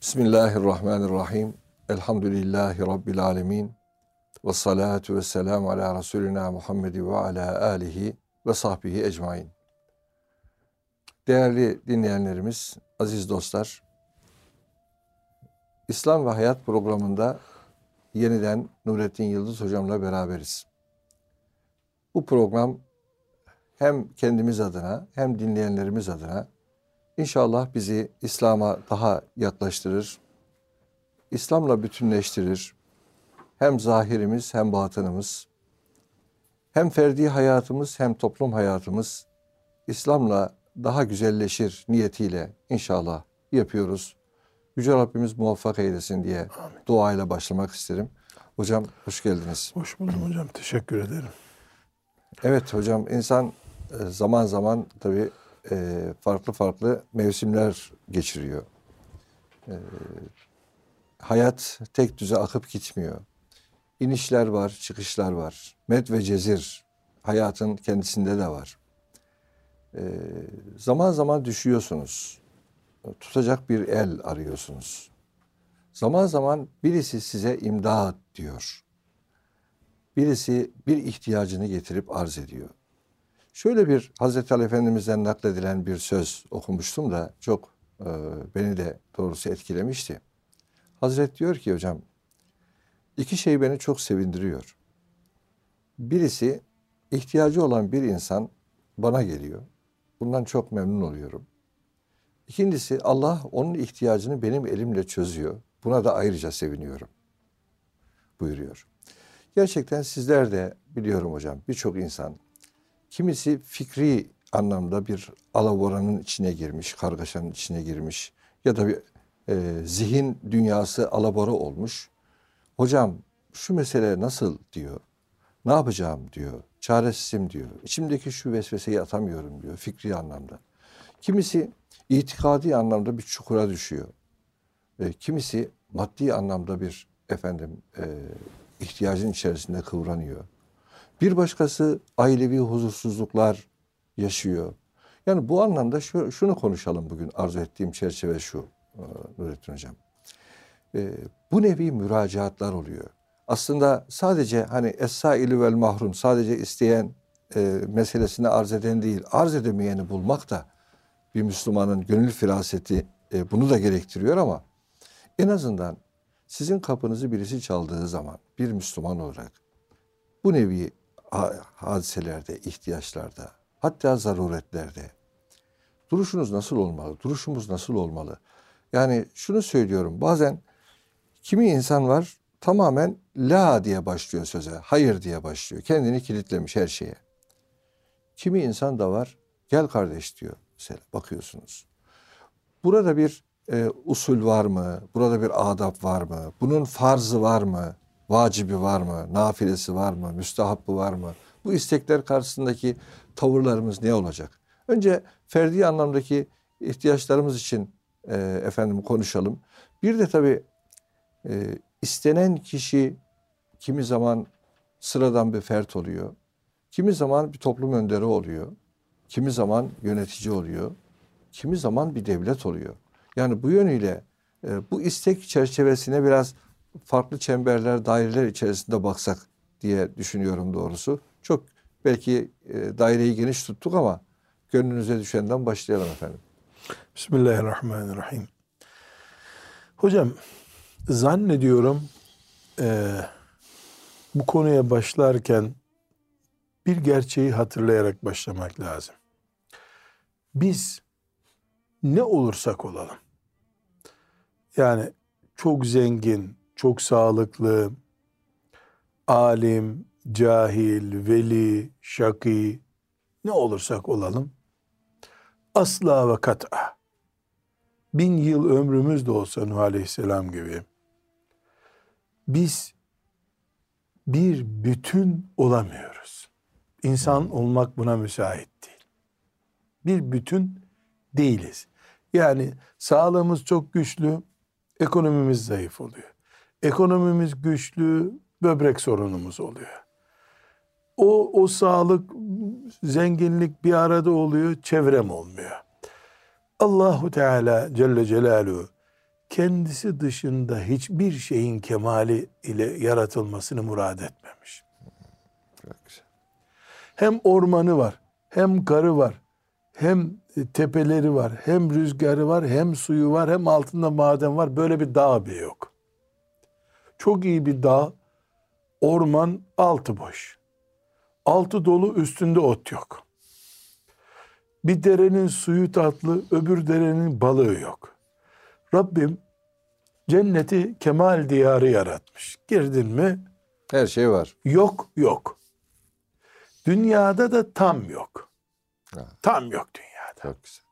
Bismillahirrahmanirrahim. Elhamdülillahi Rabbil alemin. Ve salatu ve selamu ala Resulina Muhammedi ve ala alihi ve sahbihi ecmain. Değerli dinleyenlerimiz, aziz dostlar, İslam ve Hayat programında yeniden Nurettin Yıldız hocamla beraberiz. Bu program hem kendimiz adına hem dinleyenlerimiz adına inşallah bizi İslam'a daha yaklaştırır, İslam'la bütünleştirir. Hem zahirimiz hem batınımız, hem ferdi hayatımız hem toplum hayatımız İslam'la daha güzelleşir niyetiyle inşallah yapıyoruz. Yüce Rabbimiz muvaffak eylesin diye Amin. duayla başlamak isterim. Hocam hoş geldiniz. Hoş buldum hocam. Teşekkür ederim. Evet hocam insan e, zaman zaman tabii e, farklı farklı mevsimler geçiriyor. E, hayat tek düze akıp gitmiyor. İnişler var, çıkışlar var. Med ve cezir hayatın kendisinde de var. Zaman zaman düşüyorsunuz. Tutacak bir el arıyorsunuz. Zaman zaman birisi size imdat diyor. Birisi bir ihtiyacını getirip arz ediyor. Şöyle bir Hazreti Ali Efendimiz'den nakledilen bir söz okumuştum da çok e, beni de doğrusu etkilemişti. Hazret diyor ki hocam, iki şey beni çok sevindiriyor. Birisi ihtiyacı olan bir insan bana geliyor. Bundan çok memnun oluyorum. İkincisi Allah onun ihtiyacını benim elimle çözüyor. Buna da ayrıca seviniyorum. Buyuruyor. Gerçekten sizler de biliyorum hocam birçok insan Kimisi fikri anlamda bir alavoranın içine girmiş, kargaşanın içine girmiş ya da bir e, zihin dünyası alabora olmuş. Hocam şu mesele nasıl diyor. Ne yapacağım diyor. Çaresizim diyor. İçimdeki şu vesveseyi atamıyorum diyor fikri anlamda. Kimisi itikadi anlamda bir çukura düşüyor. E, kimisi maddi anlamda bir efendim e, ihtiyacın içerisinde kıvranıyor. Bir başkası ailevi huzursuzluklar yaşıyor. Yani bu anlamda şu, şunu konuşalım bugün arzu ettiğim çerçeve şu e, Nurettin Hocam. E, bu nevi müracaatlar oluyor. Aslında sadece hani es-saili vel mahrum sadece isteyen e, meselesini arz eden değil, arz edemeyeni bulmak da bir Müslümanın gönül firaseti e, bunu da gerektiriyor ama en azından sizin kapınızı birisi çaldığı zaman bir Müslüman olarak bu nevi hadiselerde, ihtiyaçlarda, hatta zaruretlerde duruşunuz nasıl olmalı? Duruşumuz nasıl olmalı? Yani şunu söylüyorum. Bazen kimi insan var tamamen la diye başlıyor söze. Hayır diye başlıyor. Kendini kilitlemiş her şeye. Kimi insan da var gel kardeş diyor. Mesela bakıyorsunuz. Burada bir e, usul var mı? Burada bir adab var mı? Bunun farzı var mı? Vacibi var mı? Nafilesi var mı? Müstahabbı var mı? Bu istekler karşısındaki tavırlarımız ne olacak? Önce ferdi anlamdaki ihtiyaçlarımız için e, efendim konuşalım. Bir de tabii e, istenen kişi kimi zaman sıradan bir fert oluyor. Kimi zaman bir toplum önderi oluyor. Kimi zaman yönetici oluyor. Kimi zaman bir devlet oluyor. Yani bu yönüyle e, bu istek çerçevesine biraz farklı çemberler, daireler içerisinde baksak diye düşünüyorum doğrusu. Çok belki e, daireyi geniş tuttuk ama gönlünüze düşenden başlayalım efendim. Bismillahirrahmanirrahim. Hocam zannediyorum e, bu konuya başlarken bir gerçeği hatırlayarak başlamak lazım. Biz ne olursak olalım. Yani çok zengin, çok sağlıklı, alim, cahil, veli, şaki ne olursak olalım asla ve kat'a bin yıl ömrümüz de olsa Nuh Aleyhisselam gibi biz bir bütün olamıyoruz. İnsan olmak buna müsait değil. Bir bütün değiliz. Yani sağlığımız çok güçlü, ekonomimiz zayıf oluyor. Ekonomimiz güçlü, böbrek sorunumuz oluyor. O, o sağlık, zenginlik bir arada oluyor, çevrem olmuyor. Allahu Teala Celle Celaluhu kendisi dışında hiçbir şeyin kemali ile yaratılmasını murad etmemiş. Çok güzel. Hem ormanı var, hem karı var, hem tepeleri var, hem rüzgarı var, hem suyu var, hem altında maden var. Böyle bir dağ bile yok. Çok iyi bir dağ, orman altı boş. Altı dolu üstünde ot yok. Bir derenin suyu tatlı, öbür derenin balığı yok. Rabbim cenneti kemal diyarı yaratmış. Girdin mi Her şey var. yok yok. Dünyada da tam yok. Ha. Tam yok dünyada. Çok güzel.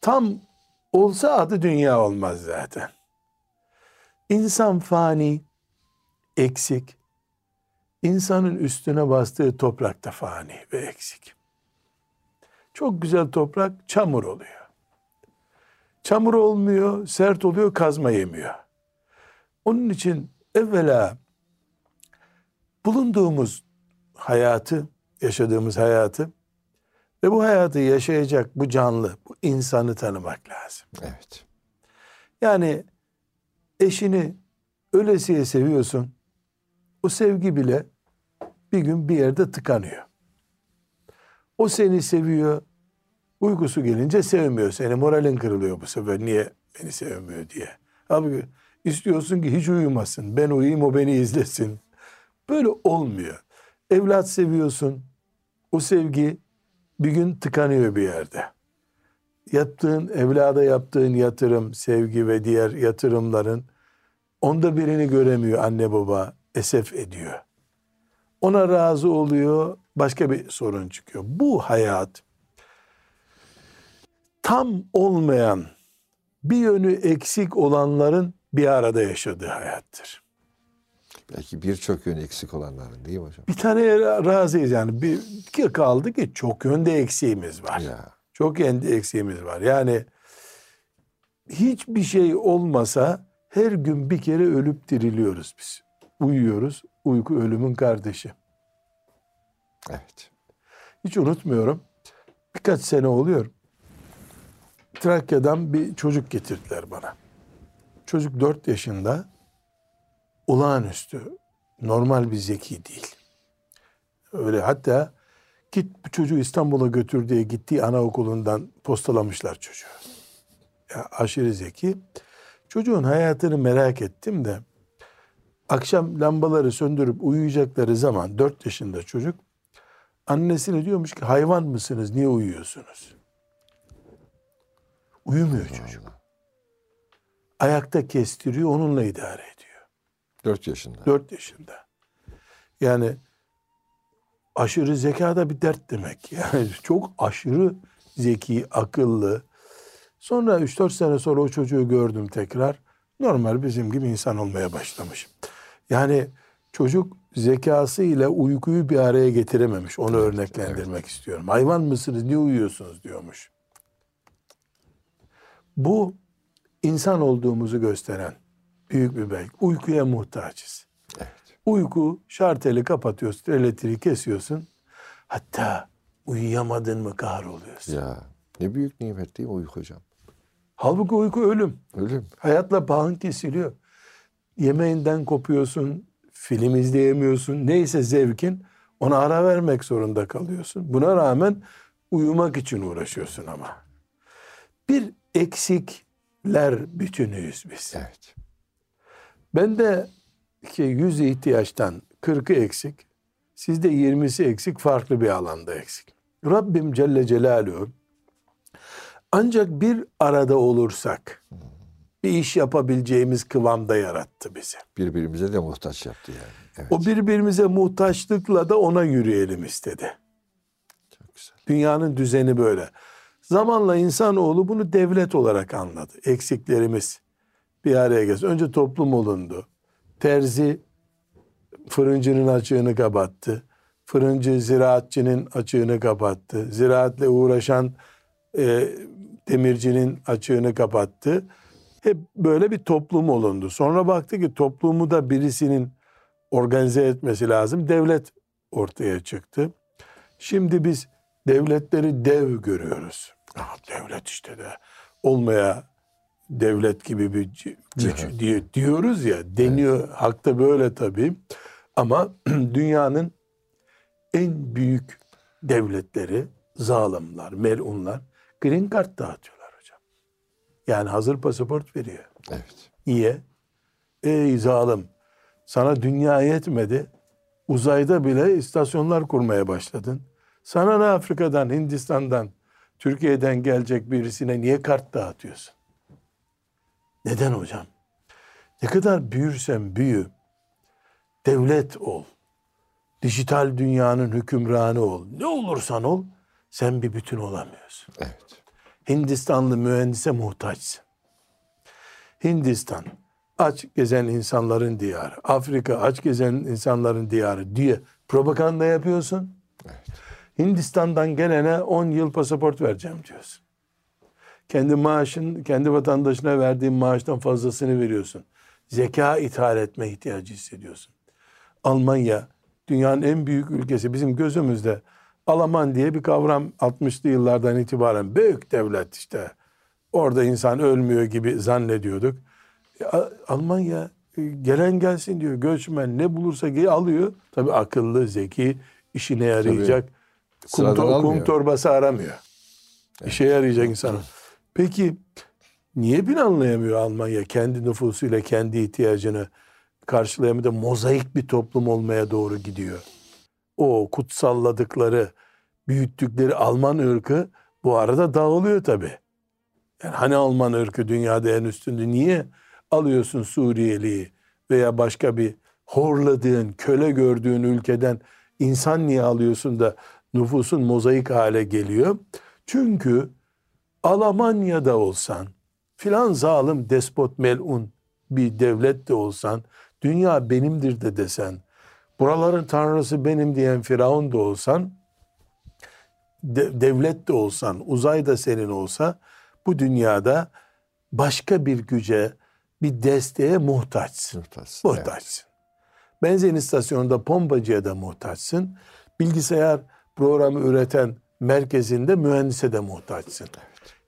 Tam olsa adı dünya olmaz zaten. İnsan fani, eksik. İnsanın üstüne bastığı toprak da fani ve eksik. Çok güzel toprak çamur oluyor. Çamur olmuyor, sert oluyor, kazma yemiyor. Onun için evvela bulunduğumuz hayatı, yaşadığımız hayatı ve bu hayatı yaşayacak bu canlı, bu insanı tanımak lazım. Evet. Yani eşini ölesiye seviyorsun. O sevgi bile bir gün bir yerde tıkanıyor. O seni seviyor. Uykusu gelince sevmiyor seni. Moralin kırılıyor bu sefer. Niye beni sevmiyor diye. Abi istiyorsun ki hiç uyumasın. Ben uyuyayım o beni izlesin. Böyle olmuyor. Evlat seviyorsun. O sevgi bir gün tıkanıyor bir yerde. Yaptığın, evlada yaptığın yatırım, sevgi ve diğer yatırımların onda birini göremiyor anne baba, esef ediyor. Ona razı oluyor, başka bir sorun çıkıyor. Bu hayat tam olmayan, bir yönü eksik olanların bir arada yaşadığı hayattır. Belki birçok yönü eksik olanların değil mi hocam? Bir tane razıyız yani. Bir iki kaldı ki çok yönde eksiğimiz var. Ya. Çok yönde eksiğimiz var. Yani hiçbir şey olmasa her gün bir kere ölüp diriliyoruz biz. Uyuyoruz. Uyku ölümün kardeşi. Evet. Hiç unutmuyorum. Birkaç sene oluyor. Trakya'dan bir çocuk getirdiler bana. Çocuk 4 yaşında. Olağanüstü. Normal bir zeki değil. Öyle hatta git bu çocuğu İstanbul'a götür diye gittiği anaokulundan postalamışlar çocuğu. Ya aşırı zeki. Çocuğun hayatını merak ettim de akşam lambaları söndürüp uyuyacakları zaman 4 yaşında çocuk annesine diyormuş ki hayvan mısınız niye uyuyorsunuz? Uyumuyor çocuk. Ayakta kestiriyor onunla idare ediyor. Dört yaşında. 4 yaşında. Yani aşırı zeka da bir dert demek. Yani çok aşırı zeki, akıllı. Sonra 3-4 sene sonra o çocuğu gördüm tekrar. Normal bizim gibi insan olmaya başlamış. Yani çocuk zekası ile uykuyu bir araya getirememiş. Onu örneklendirmek istiyorum. Hayvan mısınız niye uyuyorsunuz diyormuş. Bu insan olduğumuzu gösteren büyük bir belge. Uykuya muhtaçız. Uyku şarteli kapatıyorsun, elektriği kesiyorsun. Hatta uyuyamadın mı kahroluyorsun. Ya. Ne büyük nimet değil mi uyku hocam? Halbuki uyku ölüm. Ölüm. Hayatla bağın kesiliyor. Yemeğinden kopuyorsun, film izleyemiyorsun. Neyse zevkin ona ara vermek zorunda kalıyorsun. Buna rağmen uyumak için uğraşıyorsun ama. Bir eksikler bütünüyüz biz. Evet. Ben de ki 100 ihtiyaçtan 40'ı eksik, sizde 20'si eksik, farklı bir alanda eksik. Rabbim Celle Celaluhu ancak bir arada olursak bir iş yapabileceğimiz kıvamda yarattı bizi. Birbirimize de muhtaç yaptı yani. Evet. O birbirimize muhtaçlıkla da ona yürüyelim istedi. Çok güzel. Dünyanın düzeni böyle. Zamanla insanoğlu bunu devlet olarak anladı. Eksiklerimiz bir araya gelsin. Önce toplum olundu. Terzi fırıncının açığını kapattı. Fırıncı ziraatçının açığını kapattı. Ziraatle uğraşan e, demircinin açığını kapattı. Hep böyle bir toplum olundu. Sonra baktı ki toplumu da birisinin organize etmesi lazım. Devlet ortaya çıktı. Şimdi biz devletleri dev görüyoruz. Ah, devlet işte de olmaya devlet gibi bir güç diye diyoruz ya deniyor hakta böyle tabii ama dünyanın en büyük devletleri zalimler, melunlar green card dağıtıyorlar hocam. Yani hazır pasaport veriyor. Evet. Niye? Ey zalim sana dünya yetmedi. Uzayda bile istasyonlar kurmaya başladın. Sana ne Afrika'dan, Hindistan'dan, Türkiye'den gelecek birisine niye kart dağıtıyorsun? Neden hocam? Ne kadar büyürsen büyü, devlet ol, dijital dünyanın hükümranı ol, ne olursan ol, sen bir bütün olamıyorsun. Evet. Hindistanlı mühendise muhtaçsın. Hindistan aç gezen insanların diyarı, Afrika aç gezen insanların diyarı diye propaganda yapıyorsun. Evet. Hindistan'dan gelene 10 yıl pasaport vereceğim diyorsun. Kendi maaşın, kendi vatandaşına verdiğin maaştan fazlasını veriyorsun. Zeka ithal etme ihtiyacı hissediyorsun. Almanya dünyanın en büyük ülkesi bizim gözümüzde Alman diye bir kavram 60'lı yıllardan itibaren büyük devlet işte orada insan ölmüyor gibi zannediyorduk. E, Almanya e, gelen gelsin diyor göçmen ne bulursa alıyor. Tabii akıllı, zeki, işine yarayacak. Kum, to- kum almıyor. torbası aramıyor. İşe yarayacak insan. Peki niye planlayamıyor Almanya kendi nüfusuyla kendi ihtiyacını karşılayamıyor da mozaik bir toplum olmaya doğru gidiyor. O kutsalladıkları, büyüttükleri Alman ırkı bu arada dağılıyor tabii. Yani hani Alman ırkı dünyada en üstündü niye alıyorsun Suriyeliyi veya başka bir horladığın, köle gördüğün ülkeden insan niye alıyorsun da nüfusun mozaik hale geliyor? Çünkü Almanya'da olsan, filan zalim despot melun bir devlet de olsan, dünya benimdir de desen, buraların tanrısı benim diyen Firavun da olsan, de- devlet de olsan, uzay da senin olsa, bu dünyada başka bir güce, bir desteğe muhtaçsın. Muhtaçsın. Evet. Muhtaçsın. Benzin istasyonunda pompacıya da muhtaçsın. Bilgisayar programı üreten merkezinde mühendise de muhtaçsın.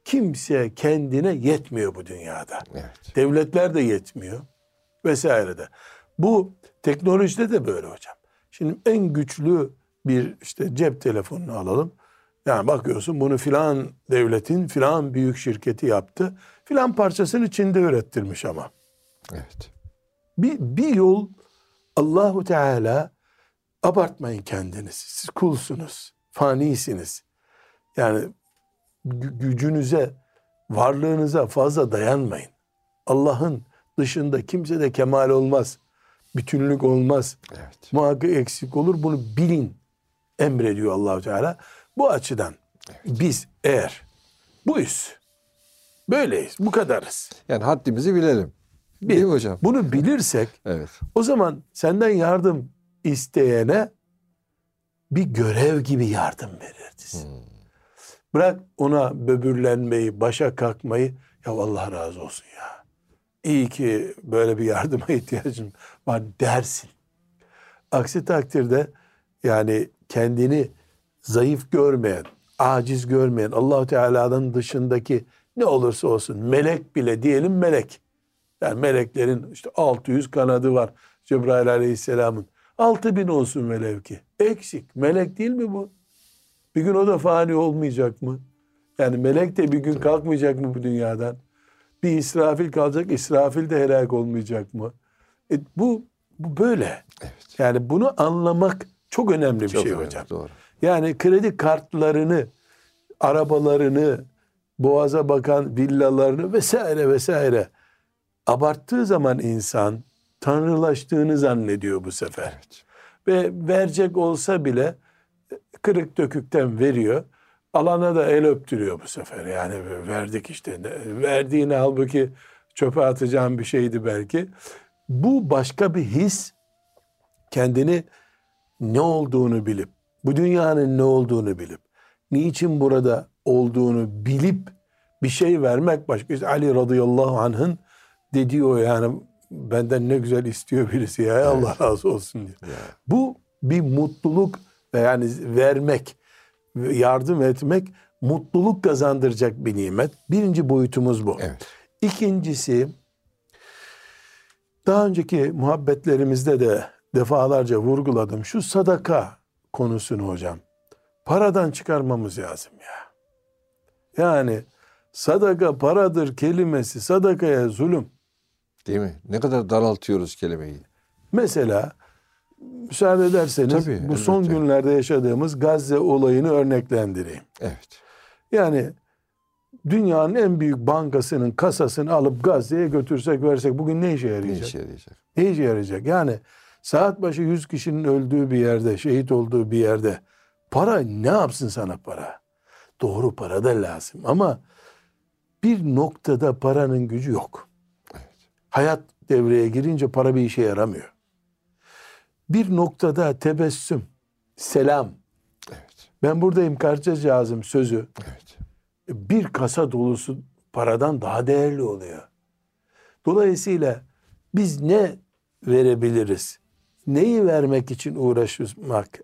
Kimse kendine yetmiyor bu dünyada. Evet. Devletler de yetmiyor vesaire de. Bu teknolojide de böyle hocam. Şimdi en güçlü bir işte cep telefonunu alalım. Yani bakıyorsun bunu filan devletin filan büyük şirketi yaptı. Filan parçasını Çin'de ürettirmiş ama. Evet. Bir, bir yol Allahu Teala abartmayın kendinizi. Siz kulsunuz. Fanisiniz. Yani gücünüze, varlığınıza fazla dayanmayın. Allah'ın dışında kimse de kemal olmaz. Bütünlük olmaz. Evet. Muhakkak eksik olur. Bunu bilin. Emrediyor Allahu Teala. Bu açıdan biz eğer buyuz. Böyleyiz. Bu kadarız. Yani haddimizi bilelim. Değil mi hocam? Bunu bilirsek Evet. O zaman senden yardım isteyene bir görev gibi yardım verirdiz. Bırak ona böbürlenmeyi, başa kalkmayı. Ya Allah razı olsun ya. İyi ki böyle bir yardıma ihtiyacım var dersin. Aksi takdirde yani kendini zayıf görmeyen, aciz görmeyen Allahu Teala'nın dışındaki ne olursa olsun melek bile diyelim melek. Yani meleklerin işte 600 kanadı var Cebrail Aleyhisselam'ın. 6000 olsun velev ki. Eksik. Melek değil mi bu? Bir gün o da fani olmayacak mı? Yani melek de bir gün kalkmayacak mı bu dünyadan? Bir İsrafil kalacak, İsrafil de helak olmayacak mı? E, bu, bu böyle. Evet. Yani bunu anlamak çok önemli bir Çok şey önemli, hocam. Doğru. Yani kredi kartlarını, arabalarını, boğaza bakan villalarını vesaire vesaire abarttığı zaman insan tanrılaştığını zannediyor bu sefer. Evet. Ve verecek olsa bile kırık dökükten veriyor. Alana da el öptürüyor bu sefer. Yani verdik işte. Verdiğini halbuki çöpe atacağım bir şeydi belki. Bu başka bir his. Kendini ne olduğunu bilip, bu dünyanın ne olduğunu bilip, niçin burada olduğunu bilip bir şey vermek başka. İşte Ali radıyallahu anh'ın dediği o yani benden ne güzel istiyor birisi ya Allah razı olsun diyor. Ya. Bu bir mutluluk yani vermek, yardım etmek mutluluk kazandıracak bir nimet. Birinci boyutumuz bu. Evet. İkincisi daha önceki muhabbetlerimizde de defalarca vurguladım. Şu sadaka konusunu hocam. Paradan çıkarmamız lazım ya. Yani sadaka paradır kelimesi sadakaya zulüm. Değil mi? Ne kadar daraltıyoruz kelimeyi. Mesela müsaade ederseniz Tabii, bu son elbette. günlerde yaşadığımız Gazze olayını örneklendireyim. Evet. Yani dünyanın en büyük bankasının kasasını alıp Gazze'ye götürsek versek bugün ne işe Ne yarayacak? işe yarayacak? Ne işe yarayacak? Yani saat başı 100 kişinin öldüğü bir yerde, şehit olduğu bir yerde para ne yapsın sana para? Doğru para da lazım ama bir noktada paranın gücü yok. Hayat devreye girince para bir işe yaramıyor. Bir noktada tebessüm, selam, Evet. ben buradayım kardeşcağızım sözü Evet. bir kasa dolusu paradan daha değerli oluyor. Dolayısıyla biz ne verebiliriz? Neyi vermek için uğraşmak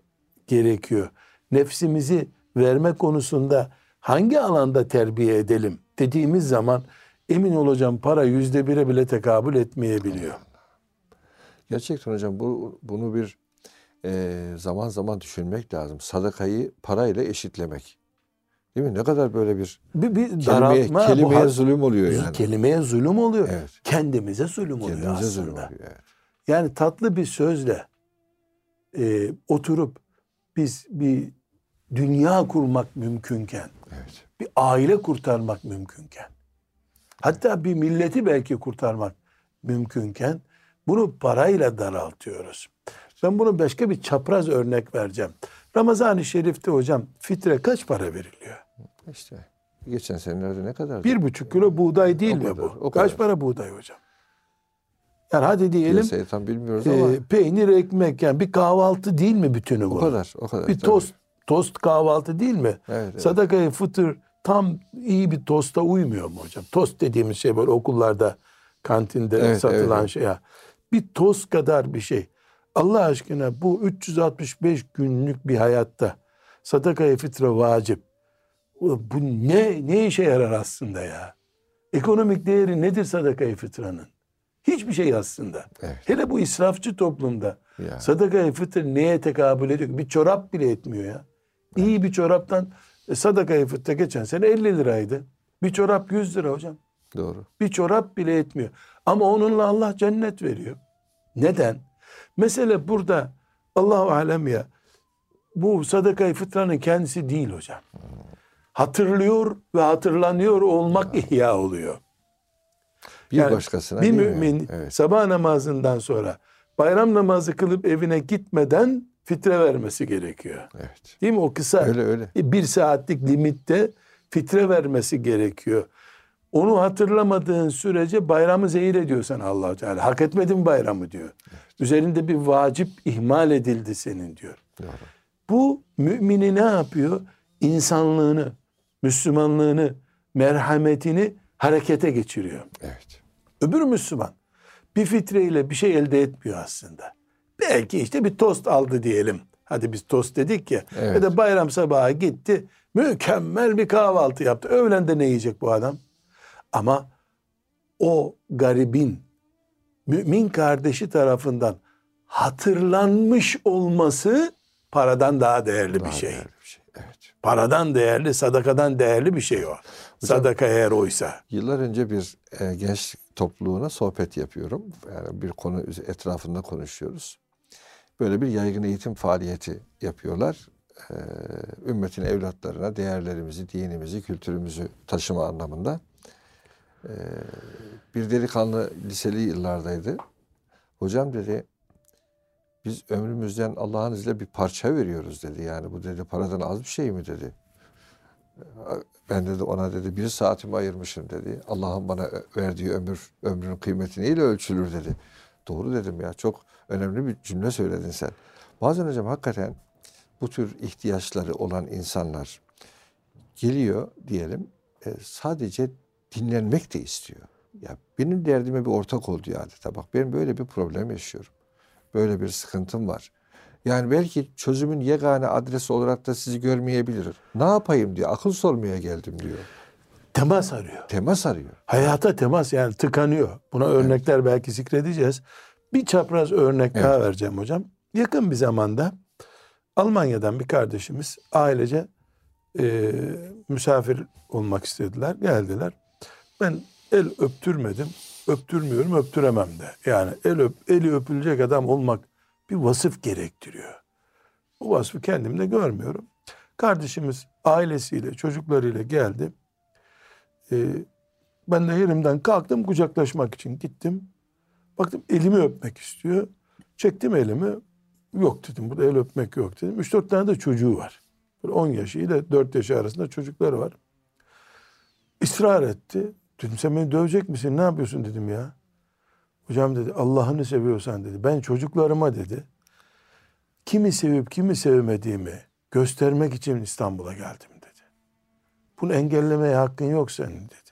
gerekiyor? Nefsimizi verme konusunda hangi alanda terbiye edelim dediğimiz zaman emin olacağım para yüzde bire bile tekabül etmeyebiliyor. Gerçekten hocam bu bunu bir e, zaman zaman düşünmek lazım. Sadakayı parayla eşitlemek. Değil mi? Ne kadar böyle bir Bir, bir kelimeye, daraltma, bu kelimeye had- zulüm oluyor yani. kelimeye zulüm oluyor. Evet. Kendimize zulüm oluyor Kendimize aslında. zulüm oluyor. Evet. Yani tatlı bir sözle e, oturup biz bir dünya kurmak mümkünken, Evet. bir aile kurtarmak mümkünken, hatta bir milleti belki kurtarmak mümkünken bunu parayla daraltıyoruz. Ben bunu başka bir çapraz örnek vereceğim. Ramazan-ı Şerif'te hocam fitre kaç para veriliyor? İşte geçen senelerde ne kadar? Bir buçuk kilo buğday değil O mi kadar, bu? o Kaç kadar. para buğday hocam? Yani hadi diyelim Piyasayı tam bilmiyoruz e, ama peynir ekmek yani bir kahvaltı değil mi bütünü bu? o kadar, o kadar. Bir tabii. tost tost kahvaltı değil mi? Evet, evet. Sadakayı fıtır tam iyi bir tosta uymuyor mu hocam? Tost dediğimiz şey böyle okullarda kantinde Evet, satılan evet. şey ya. Bir tost kadar bir şey. Allah aşkına bu 365 günlük bir hayatta sadakayı fitre vacip. Bu ne ne işe yarar aslında ya? Ekonomik değeri nedir sadakayı fitranın? Hiçbir şey aslında. Evet. Hele bu israfçı toplumda Ya. sadakayı fıtır neye tekabül ediyor? Bir çorap bile etmiyor ya. İyi bir çoraptan e, sadakayı fıtır geçen sene 50 liraydı. Bir çorap 100 lira hocam. Doğru. Bir çorap bile etmiyor. Ama onunla Allah cennet veriyor. Neden? Mesele burada Allahu alem ya. Bu sadakayı fıtranın kendisi değil hocam. Hatırlıyor ve hatırlanıyor olmak ihya oluyor. Bir Yani başkasına bir mümin Evet. sabah namazından sonra bayram namazı kılıp evine gitmeden fitre vermesi gerekiyor. Evet. Değil mi? O kısa Öyle öyle. bir saatlik limitte fitre vermesi gerekiyor. Onu hatırlamadığın sürece bayramı zehir ediyorsan allah Teala. Hak etmedin bayramı diyor. Üzerinde bir vacip ihmal edildi senin diyor. Doğru. Bu mümini ne yapıyor? İnsanlığını, Müslümanlığını, merhametini harekete geçiriyor. Evet. Öbür Müslüman bir fitreyle bir şey elde etmiyor aslında. Belki işte bir tost aldı diyelim. Hadi biz tost dedik ya. Evet. Ya da bayram sabahı gitti. Mükemmel bir kahvaltı yaptı. Öğlende ne yiyecek bu adam? Ama o garibin mümin kardeşi tarafından hatırlanmış olması paradan daha değerli Daha bir şey. değerli bir şey. Evet. Paradan değerli, sadakadan değerli bir şey o. Sadaka eğer oysa. Yıllar önce bir e, genç topluluğuna sohbet yapıyorum. Yani bir konu etrafında konuşuyoruz. Böyle bir yaygın eğitim faaliyeti yapıyorlar. Ee, ümmetin evlatlarına değerlerimizi, dinimizi, kültürümüzü taşıma anlamında. Ee, bir delikanlı liseli yıllardaydı. Hocam dedi, biz ömrümüzden Allah'ın izniyle bir parça veriyoruz dedi. Yani bu dedi paradan az bir şey mi dedi. Ben dedi ona dedi bir saatimi ayırmışım dedi. Allah'ın bana verdiği ömür, ömrün kıymeti neyle ölçülür dedi. Doğru dedim ya çok önemli bir cümle söyledin sen. Bazen hocam hakikaten bu tür ihtiyaçları olan insanlar geliyor diyelim e, sadece dinlenmek de istiyor. Ya benim derdime bir ortak ol diyor adeta. Bak ben böyle bir problem yaşıyorum. Böyle bir sıkıntım var. Yani belki çözümün yegane adresi olarak da sizi görmeyebilir. Ne yapayım diyor. Akıl sormaya geldim diyor. Temas arıyor. Temas arıyor. Hayata temas yani tıkanıyor. Buna örnekler belki zikredeceğiz. Bir çapraz örnek daha vereceğim hocam. Yakın bir zamanda Almanya'dan bir kardeşimiz ailece e, misafir olmak istediler. Geldiler. Ben el öptürmedim. Öptürmüyorum, öptüremem de. Yani el öp, eli öpülecek adam olmak bir vasıf gerektiriyor. Bu vasfı kendimde görmüyorum. Kardeşimiz ailesiyle, çocuklarıyla geldi. Ee, ben de yerimden kalktım kucaklaşmak için gittim. Baktım elimi öpmek istiyor. Çektim elimi. Yok dedim burada el öpmek yok dedim. 3-4 tane de çocuğu var. Böyle 10 yaşı ile 4 yaşı arasında çocukları var. Israr etti. Dedim sen beni dövecek misin? Ne yapıyorsun dedim ya. Hocam dedi Allah'ını seviyorsan dedi. Ben çocuklarıma dedi. Kimi sevip kimi sevmediğimi göstermek için İstanbul'a geldim dedi. Bunu engellemeye hakkın yok senin dedi.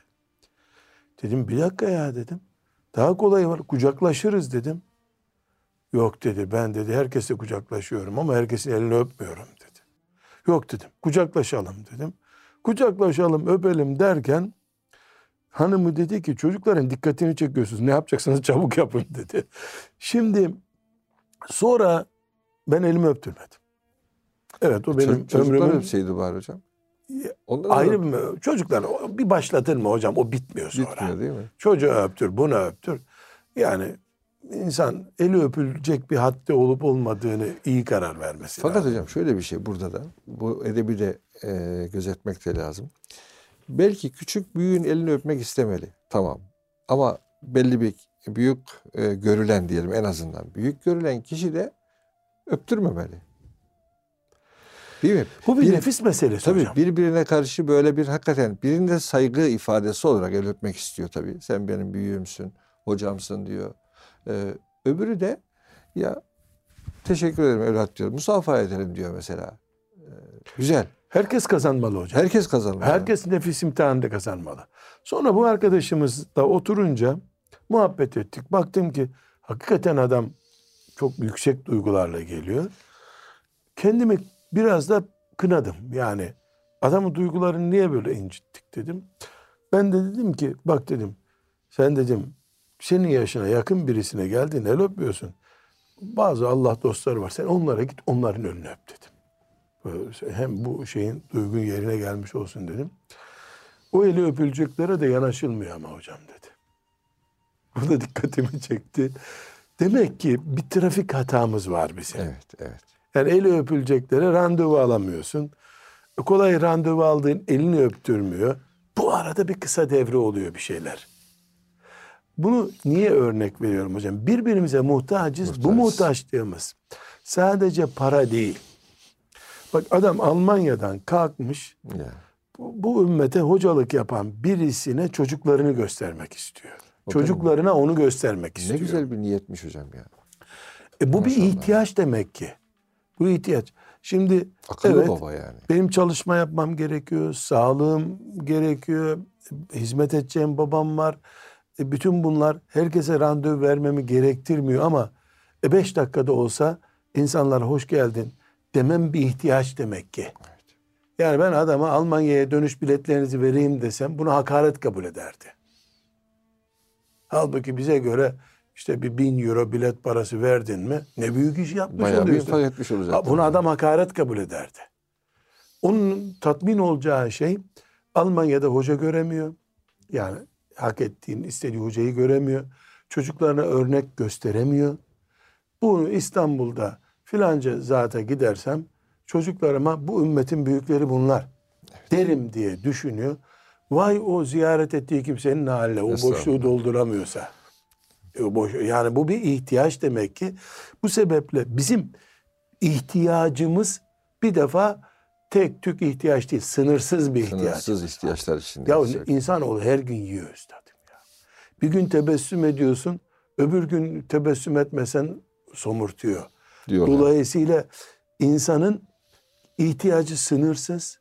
Dedim bir dakika ya dedim. Daha kolay var kucaklaşırız dedim. Yok dedi ben dedi herkesle kucaklaşıyorum ama herkesin elini öpmüyorum dedi. Yok dedim kucaklaşalım dedim. Kucaklaşalım öpelim derken hanımı dedi ki çocukların dikkatini çekiyorsunuz ne yapacaksanız çabuk yapın dedi. Şimdi sonra ben elimi öptürmedim. Evet o benim Çocuk- Çocuklar ömrümün öpseydi var hocam. Da ayrı bir çocuklar bir başlatır mı hocam o bitmiyor sonra. bitmiyor değil mi? Çocuğu öptür, bunu öptür. Yani insan eli öpülecek bir haddi olup olmadığını iyi karar vermesi Fakat lazım. hocam şöyle bir şey burada da bu edebi de e, gözetmek de lazım. Belki küçük büyüğün elini öpmek istemeli. Tamam. Ama belli bir büyük e, görülen diyelim en azından. Büyük görülen kişi de öptürmemeli. Değil mi? Bu bir, Bir- nefis meselesi Tabii hocam. birbirine karşı böyle bir hakikaten birinde saygı ifadesi olarak el öpmek istiyor tabii. Sen benim büyüğümsün, hocamsın diyor. Ee, öbürü de ya teşekkür ederim evlat diyor. Musafaha edelim diyor mesela. Ee, güzel. Herkes kazanmalı hocam. Herkes kazanır. Herkes nefis imtihanında kazanmalı. Sonra bu arkadaşımızla oturunca muhabbet ettik. Baktım ki hakikaten adam çok yüksek duygularla geliyor. Kendimi biraz da kınadım. Yani adamın duygularını niye böyle incittik dedim. Ben de dedim ki bak dedim sen dedim senin yaşına yakın birisine geldin el öpüyorsun. Bazı Allah dostları var. Sen onlara git onların önüne öp dedim. Böyle hem bu şeyin duygun yerine gelmiş olsun dedim. O eli öpüleceklere de yanaşılmıyor ama hocam dedi. Bu da dikkatimi çekti. Demek ki bir trafik hatamız var bizim. Evet, evet. Yani eli öpüleceklere randevu alamıyorsun. E, Kolay randevu aldığın elini öptürmüyor. Bu arada bir kısa devre oluyor bir şeyler. Bunu niye örnek veriyorum hocam? Birbirimize muhtacız. Bu Muhtacız. muhtaçlığımız sadece para değil. Bak adam Almanya'dan kalkmış Ya. bu, bu ümmete hocalık yapan birisine çocuklarını göstermek istiyor. O Çocuklarına onu göstermek Ne istiyor. güzel bir niyetmiş hocam ya. E bu bir Maşallah. ihtiyaç demek ki. Bu ihtiyaç. Şimdi Akıllı evet baba yani. benim çalışma yapmam gerekiyor, sağlığım gerekiyor, hizmet edeceğim babam var. E bütün bunlar herkese randevu vermemi gerektirmiyor ama e beş dakikada olsa insanlara hoş geldin demem bir ihtiyaç demek ki. Yani ben adama Almanya'ya dönüş biletlerinizi vereyim desem bunu hakaret kabul ederdi. Halbuki bize göre işte bir bin euro bilet parası verdin mi ne büyük iş yapmış Bayağı oluyorsun. infak etmiş olacak. Bunu adam hakaret kabul ederdi. Onun tatmin olacağı şey Almanya'da hoca göremiyor. Yani hak ettiğin istediği hocayı göremiyor. Çocuklarına örnek gösteremiyor. Bunu İstanbul'da filanca zata gidersem çocuklarıma bu ümmetin büyükleri bunlar derim diye düşünüyor. Vay o ziyaret ettiği kimsenin haline o boşluğu dolduramıyorsa. E, yani bu bir ihtiyaç demek ki. Bu sebeple bizim ihtiyacımız bir defa tek tük ihtiyaç değil, sınırsız bir ihtiyaç. Sınırsız ihtiyaçlar içinde. Ya yaşayacak. insanoğlu her gün yiyor üstadım ya. Bir gün tebessüm ediyorsun, öbür gün tebessüm etmesen somurtuyor. Diyorlar. Dolayısıyla insanın ihtiyacı sınırsız.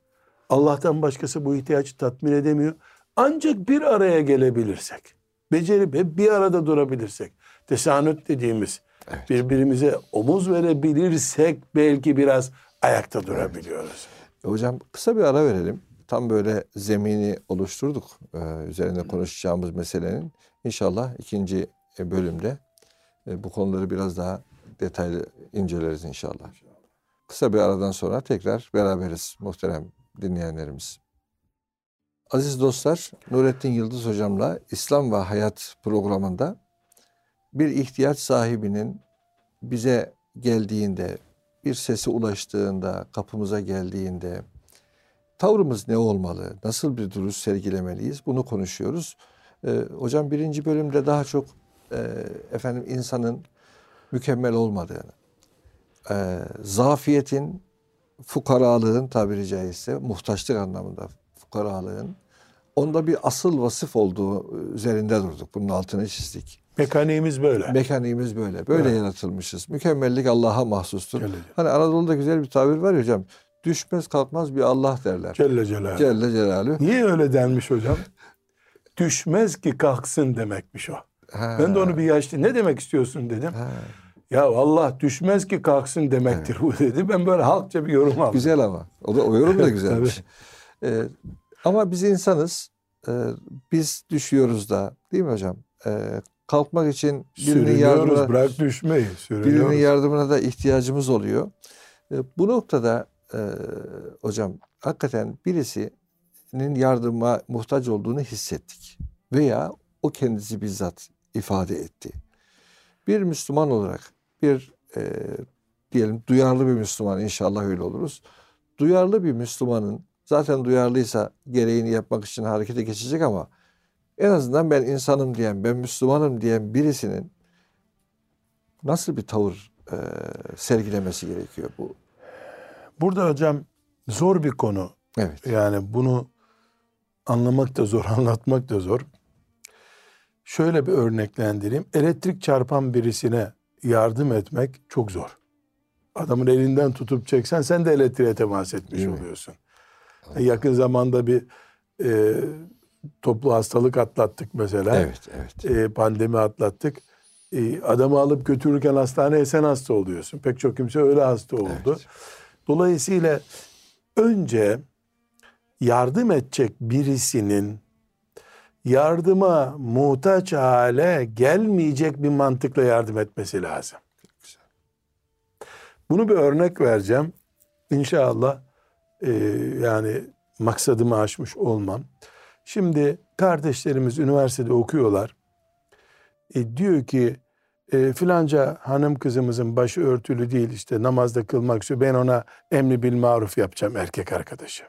Allah'tan başkası bu ihtiyacı tatmin edemiyor. Ancak bir araya gelebilirsek, becerip hep bir arada durabilirsek, tesanüt dediğimiz Evet. birbirimize omuz verebilirsek belki biraz ayakta durabiliyoruz. E Hocam kısa bir ara verelim. tam böyle zemini oluşturduk. Ee, üzerinde konuşacağımız meselenin. İnşallah ikinci e, bölümde e, bu konuları biraz daha detaylı inceleriz inşallah. Kısa bir aradan sonra tekrar beraberiz muhterem dinleyenlerimiz. Aziz dostlar, Nurettin Yıldız hocamla İslam ve Hayat programında bir ihtiyaç sahibinin bize geldiğinde, bir sesi ulaştığında, kapımıza geldiğinde tavrımız ne olmalı, nasıl bir duruş sergilemeliyiz bunu konuşuyoruz. Ee, hocam birinci bölümde daha çok e, efendim insanın mükemmel olmadığını, e, zafiyetin, fukaralığın tabiri caizse, muhtaçlık anlamında fukaralığın onda bir asıl vasıf olduğu üzerinde durduk. Bunun altını çizdik. Mekaniğimiz böyle. Mekaniğimiz böyle. Böyle Evet. yaratılmışız. Mükemmellik Allah'a mahsustur. Celle, Hani Anadolu'da güzel bir tabir var ya hocam. Düşmez kalkmaz bir Allah derler. Celle Celaluhu. Celle Celaluhu. Niye öyle denmiş hocam? Düşmez ki kalksın demekmiş o. Ha, Ben de onu bir yaşlı ne demek istiyorsun dedim. ha. Ya Allah düşmez ki kalksın demektir bu dedi. Ben böyle halkça bir yorum aldım. Güzel ama. O, da, o yorum da güzelmiş. Ee, ama biz insanız. Ee, biz düşüyoruz da. Değil mi hocam? Ee, kalkmak için birinin yardımına, bırak düşmeyi. birinin yardımına da ihtiyacımız oluyor. Ee, bu noktada e, hocam hakikaten birisinin yardıma muhtaç olduğunu hissettik. Veya o kendisi bizzat ifade etti. Bir Müslüman olarak bir e, diyelim duyarlı bir Müslüman inşallah öyle oluruz. Duyarlı bir Müslümanın zaten duyarlıysa gereğini yapmak için harekete geçecek ama en azından ben insanım diyen, ben Müslümanım diyen birisinin nasıl bir tavır e, sergilemesi gerekiyor bu? Burada hocam zor bir konu. Evet. Yani bunu anlamak da zor, anlatmak da zor. Şöyle bir örneklendireyim. Elektrik çarpan birisine yardım etmek çok zor. Adamın elinden tutup çeksen sen de elektriğe temas etmiş Değil oluyorsun. Yakın zamanda bir e, toplu hastalık atlattık mesela. Evet, evet. E, pandemi atlattık. E, adamı alıp götürürken hastaneye sen hasta oluyorsun. Pek çok kimse öyle hasta oldu. Evet. Dolayısıyla önce yardım edecek birisinin yardıma muhtaç hale gelmeyecek bir mantıkla yardım etmesi lazım. Bunu bir örnek vereceğim. İnşallah e, yani maksadımı aşmış olmam. Şimdi kardeşlerimiz üniversitede okuyorlar. E, diyor ki e, filanca hanım kızımızın başı örtülü değil işte namazda kılmak istiyor. Ben ona emri bil maruf yapacağım erkek arkadaşı.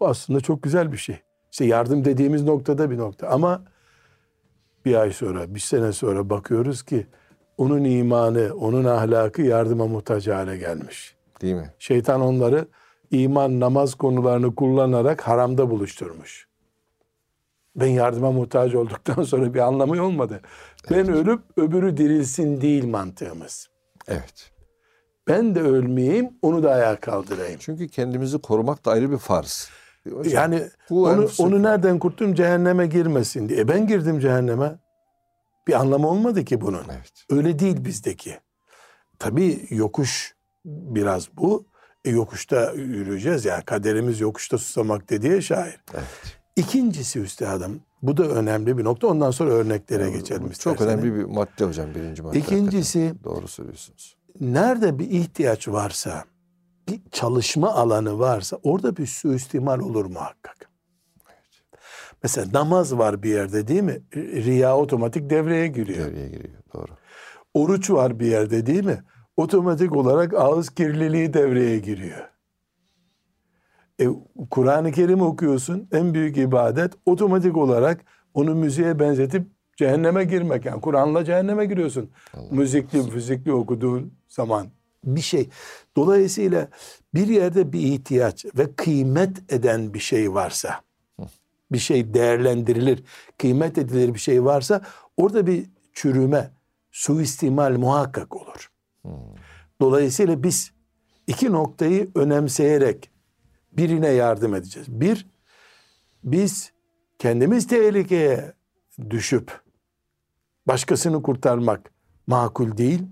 Bu aslında çok güzel bir şey. İşte yardım dediğimiz noktada bir nokta. Ama bir ay sonra, bir sene sonra bakıyoruz ki onun imanı, onun ahlakı yardıma muhtaç hale gelmiş. Değil mi? Şeytan onları iman, namaz konularını kullanarak haramda buluşturmuş. Ben yardıma muhtaç olduktan sonra bir anlamı olmadı. Ben ölüp öbürü dirilsin değil mantığımız. Evet. Ben de ölmeyeyim, onu da ayağa kaldırayım. Çünkü kendimizi korumak da ayrı bir farz. Hocam, Yani bu onu, onu nereden kurttum? Cehenneme girmesin diye. E ben girdim cehenneme. Bir anlamı olmadı ki bunun. Evet. Öyle değil bizdeki. Tabii yokuş biraz bu. E yokuşta yürüyeceğiz. Yani kaderimiz yokuşta susamak dediği şair. Evet. İkincisi üstadım. Bu da önemli bir nokta. Ondan sonra örneklere geçelim Çok önemli bir madde hocam birinci madde. İkincisi hakikaten. Doğru söylüyorsunuz. nerede bir ihtiyaç varsa, bir çalışma alanı varsa orada bir suistimal olur muhakkak. Mesela namaz var bir yerde değil mi? Riya otomatik devreye giriyor. Devreye giriyor. Doğru. Oruç var bir yerde değil mi? Otomatik olarak ağız kirliliği devreye giriyor. E, Kur'an-ı Kerim okuyorsun en büyük ibadet otomatik olarak onu müziğe benzetip cehenneme girmek. Yani Kur'an'la cehenneme giriyorsun. Müzikli, fizikli okuduğun zaman bir şey. Dolayısıyla bir yerde bir ihtiyaç ve kıymet eden bir şey varsa, bir şey değerlendirilir, kıymet edilir bir şey varsa orada bir çürüme, suistimal muhakkak olur. Dolayısıyla biz iki noktayı önemseyerek birine yardım edeceğiz. Bir, biz kendimiz tehlikeye düşüp başkasını kurtarmak makul değil.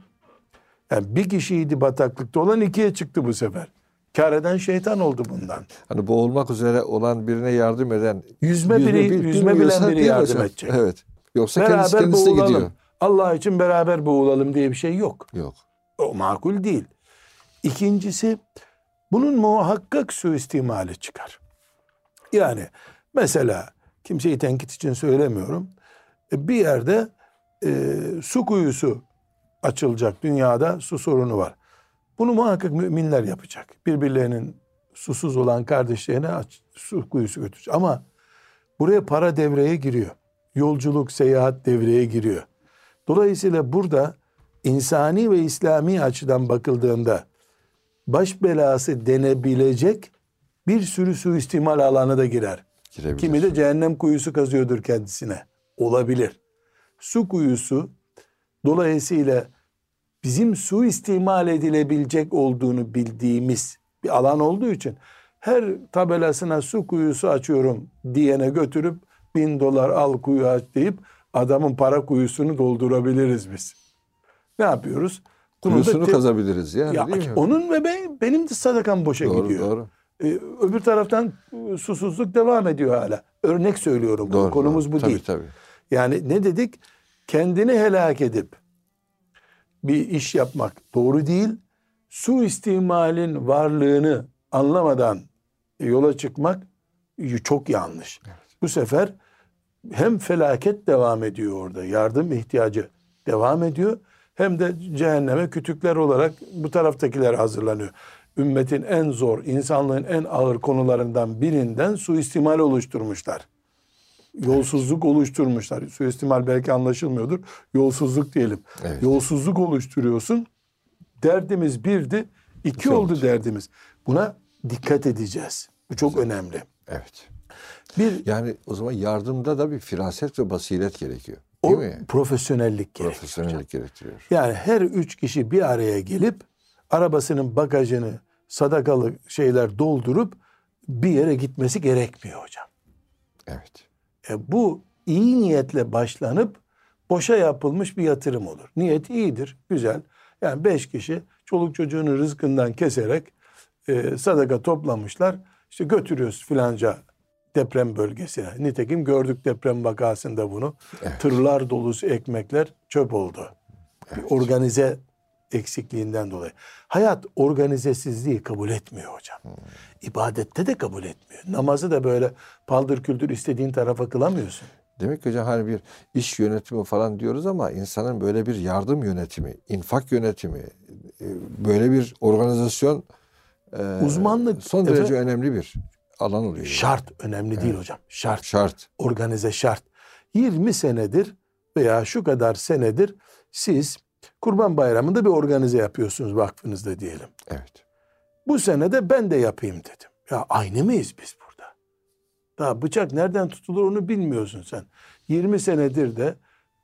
Yani bir kişiydi bataklıkta olan ikiye çıktı bu sefer. Kar eden şeytan oldu bundan. Hani boğulmak üzere olan birine yardım eden Yüzme biri, bil- yüzme bilen biri yardım hocam. edecek. Evet. Yoksa kendisi Beraber kendisi de boğulalım. gidiyor. Allah için beraber boğulalım diye bir şey yok. Yok. O makul değil. İkincisi bunun muhakkak suistimali çıkar. Yani mesela kimseyi tenkit için söylemiyorum. E, Bir yerde e, su kuyusu açılacak dünyada su sorunu var. Bunu muhakkak müminler yapacak. Birbirlerinin susuz olan kardeşlerine aç- su kuyusu götürecek. Ama buraya para devreye giriyor. Yolculuk, seyahat devreye giriyor. Dolayısıyla burada insani ve İslami açıdan bakıldığında baş belası denebilecek bir sürü suistimal alanı da girer. Girebilir. Kimi de cehennem kuyusu kazıyordur kendisine. Olabilir. Su kuyusu dolayısıyla bizim suistimal edilebilecek olduğunu bildiğimiz bir alan olduğu için her tabelasına su kuyusu açıyorum diyene götürüp bin dolar al kuyu aç deyip adamın para kuyusunu doldurabiliriz biz. Ne yapıyoruz? Kuyusunu te- kazabiliriz yani ya değil mi? onun ve ben, benim de sadakam boşa doğru, gidiyor. doğru. Ee, öbür taraftan e, susuzluk devam ediyor hala. Örnek söylüyorum. Doğru, Konumuz doğru. bu tabii, değil. Tabii. Yani ne dedik? Kendini helak edip bir iş yapmak doğru değil. Su istimalin varlığını anlamadan yola çıkmak çok yanlış. Bu sefer hem felaket devam ediyor orada, yardım ihtiyacı devam ediyor. Hem de cehenneme kütükler olarak bu taraftakiler hazırlanıyor. Ümmetin en zor, insanlığın en ağır konularından birinden suistimal oluşturmuşlar. Yolsuzluk oluşturmuşlar. Suistimal belki anlaşılmıyordur. Yolsuzluk diyelim. Evet. Yolsuzluk oluşturuyorsun. Derdimiz birdi. iki İki oldu oldu. derdimiz. Buna dikkat edeceğiz. Bu çok önemli. Evet. Bir Yani o zaman yardımda da bir firaset ve basiret gerekiyor. Değil o mi? profesyonellik gerekiyor. Profesyonellik gerektiriyor. Yani her üç kişi bir araya gelip arabasının bagajını sadakalı şeyler doldurup bir yere gitmesi gerekmiyor hocam. Evet. E bu iyi niyetle başlanıp boşa yapılmış bir yatırım olur. Niyet iyidir, güzel. Yani beş kişi çoluk çocuğunun rızkından keserek e, sadaka toplamışlar. İşte götürüyoruz filanca deprem bölgesine. Nitekim gördük deprem vakasında bunu. Evet. Tırlar dolusu ekmekler çöp oldu. Bir organize eksikliğinden dolayı. Hayat organizesizliği kabul etmiyor hocam. İbadette de kabul etmiyor. Namazı da böyle paldır küldür istediğin tarafa kılamıyorsun. Demek ki hocam hani bir iş yönetimi falan diyoruz ama insanın böyle bir yardım yönetimi, infak yönetimi, e, böyle bir organizasyon e, Uzmanlık, son derece efendim, önemli bir alan oluyor. Şart önemli değil hocam. Şart. Şart. Organize şart. 20 senedir veya şu kadar senedir siz Kurban Bayramı'nda bir organize yapıyorsunuz vakfınızda diyelim. Evet. Bu sene de ben de yapayım dedim. Ya aynı mıyız biz burada? Daha bıçak nereden tutulur onu bilmiyorsun sen. 20 senedir de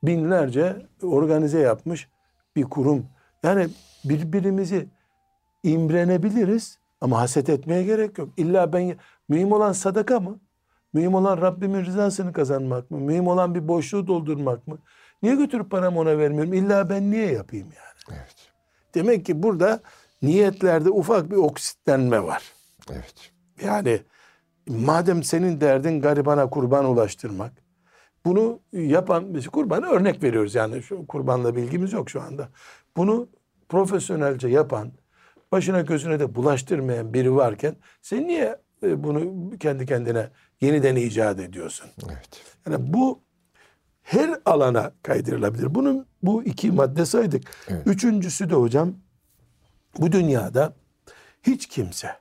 binlerce organize yapmış bir kurum. Yani birbirimizi imrenebiliriz ama haset etmeye gerek yok. İlla ben mühim olan sadaka mı? Mühim olan Rabbimin rızasını kazanmak mı? Mühim olan bir boşluğu doldurmak mı? Niye götürüp paramı ona vermiyorum? İlla ben niye yapayım yani? Evet. Demek ki burada niyetlerde ufak bir oksitlenme var. Evet. Yani madem senin derdin garibana kurban ulaştırmak, bunu yapan, biz kurbanı örnek veriyoruz yani şu kurbanla bilgimiz yok şu anda. Bunu profesyonelce yapan, başına gözüne de bulaştırmayan biri varken sen niye e, bunu kendi kendine yeniden icat ediyorsun? Evet. Yani bu her alana kaydırılabilir. Bunun bu iki madde saydık. Evet. Üçüncüsü de hocam bu dünyada hiç kimse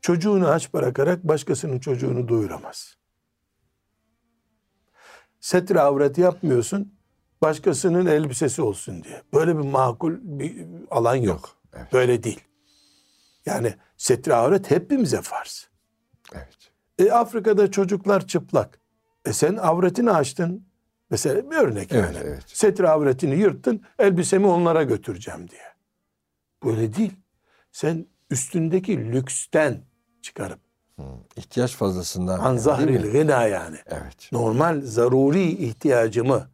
çocuğunu aç bırakarak başkasının çocuğunu doyuramaz. Setre avret yapmıyorsun başkasının elbisesi olsun diye. Böyle bir makul bir alan yok. Yok, evet. Böyle değil. Yani setre avret hepimize farz. Evet. E Afrika'da çocuklar çıplak. E sen avretini açtın. Mesela bir örnek Evet, yani. evet. Setre avretini yırttın, elbisemi onlara götüreceğim diye. Böyle değil. Sen üstündeki lüksten çıkarıp İhtiyaç fazlasından. an yani, değil zahril mi? gına yani. Evet. Normal zaruri ihtiyacımı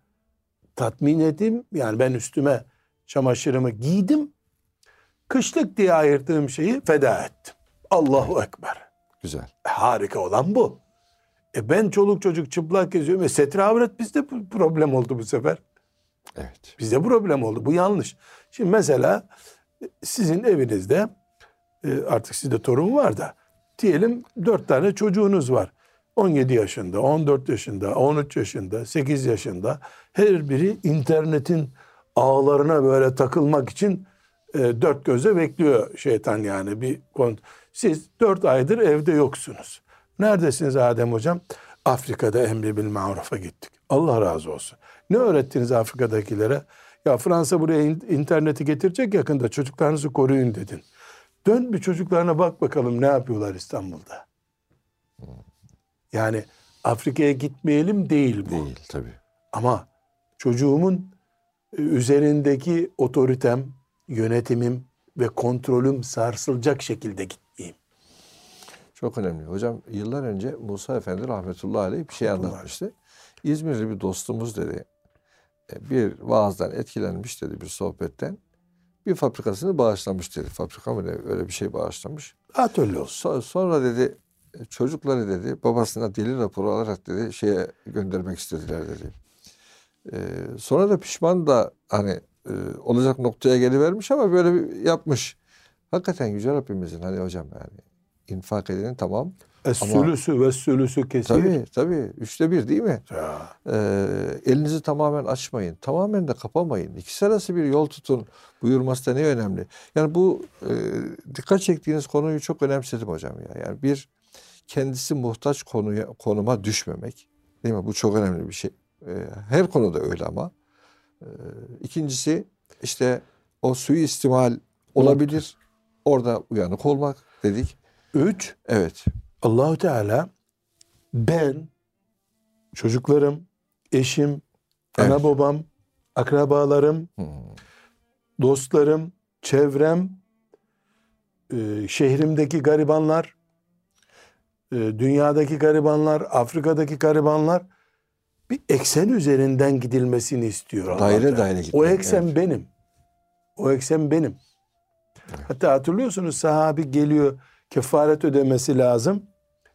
tatmin edeyim. Yani ben üstüme çamaşırımı giydim. Kışlık diye ayırdığım şeyi feda ettim. Allahu Ekber. Güzel. E, harika olan bu. E ben çoluk çocuk çıplak geziyorum. E setre avret bizde problem oldu bu sefer. Evet. Bizde problem oldu. Bu yanlış. Şimdi mesela sizin evinizde e, artık sizde torun var da diyelim dört tane çocuğunuz var. 17 yaşında, 14 yaşında, 13 yaşında, 8 yaşında her biri internetin ağlarına böyle takılmak için e, dört gözle bekliyor şeytan yani bir kont. Siz dört aydır evde yoksunuz. Neredesiniz Adem hocam? Afrika'da emri bil marufa gittik. Allah razı olsun. Ne öğrettiniz Afrika'dakilere? Ya Fransa buraya in- interneti getirecek yakında çocuklarınızı koruyun dedin. Dön bir çocuklarına bak bakalım ne yapıyorlar İstanbul'da. Yani Afrika'ya gitmeyelim değil bu. Değil tabii. Ama çocuğumun e, üzerindeki otoritem, yönetimim ve kontrolüm sarsılacak şekilde gitmeyeyim. Çok önemli. Hocam yıllar önce Musa Efendi rahmetullahi aleyh bir şey anlatmıştı. İzmirli bir dostumuz dedi. E, Bir vaazdan etkilenmiş dedi bir sohbetten. Bir fabrikasını bağışlamış dedi. Fabrika mı ne öyle bir şey bağışlamış. Atölye olsun. So- Sonra dedi e, çocukları dedi babasına deli raporu alarak dedi şeye göndermek istediler dedi. Ee, sonra da pişman da hani e, olacak noktaya gelivermiş ama böyle bir yapmış. Hakikaten Yüce Rabbimizin hani hocam yani infak edenin tamam. Es-sülüsü ve sülüsü kesir. Tabii tabii üçte bir değil mi? Ya. Ee, elinizi tamamen açmayın. Tamamen de kapamayın. İkisi arası bir yol tutun buyurması da ne önemli. Yani bu e, dikkat çektiğiniz konuyu çok önemsedim hocam ya. Yani bir kendisi muhtaç konuya konuma düşmemek. Değil mi? Bu çok önemli bir şey. Ee, her konuda öyle ama. Ee, ikincisi işte o suyu istimal olabilir. Orada uyanık olmak dedik. Üç, Evet. Allahu Teala ben, çocuklarım, eşim, ana Evet. babam, akrabalarım, Hmm. dostlarım, çevrem, e, şehrimdeki garibanlar, e, dünyadaki garibanlar, Afrika'daki garibanlar bir eksen üzerinden gidilmesini istiyor. Allah Daire daire O gitmek, eksen evet. benim. O eksen benim. Hatta hatırlıyorsunuz sahabi geliyor kefaret ödemesi lazım.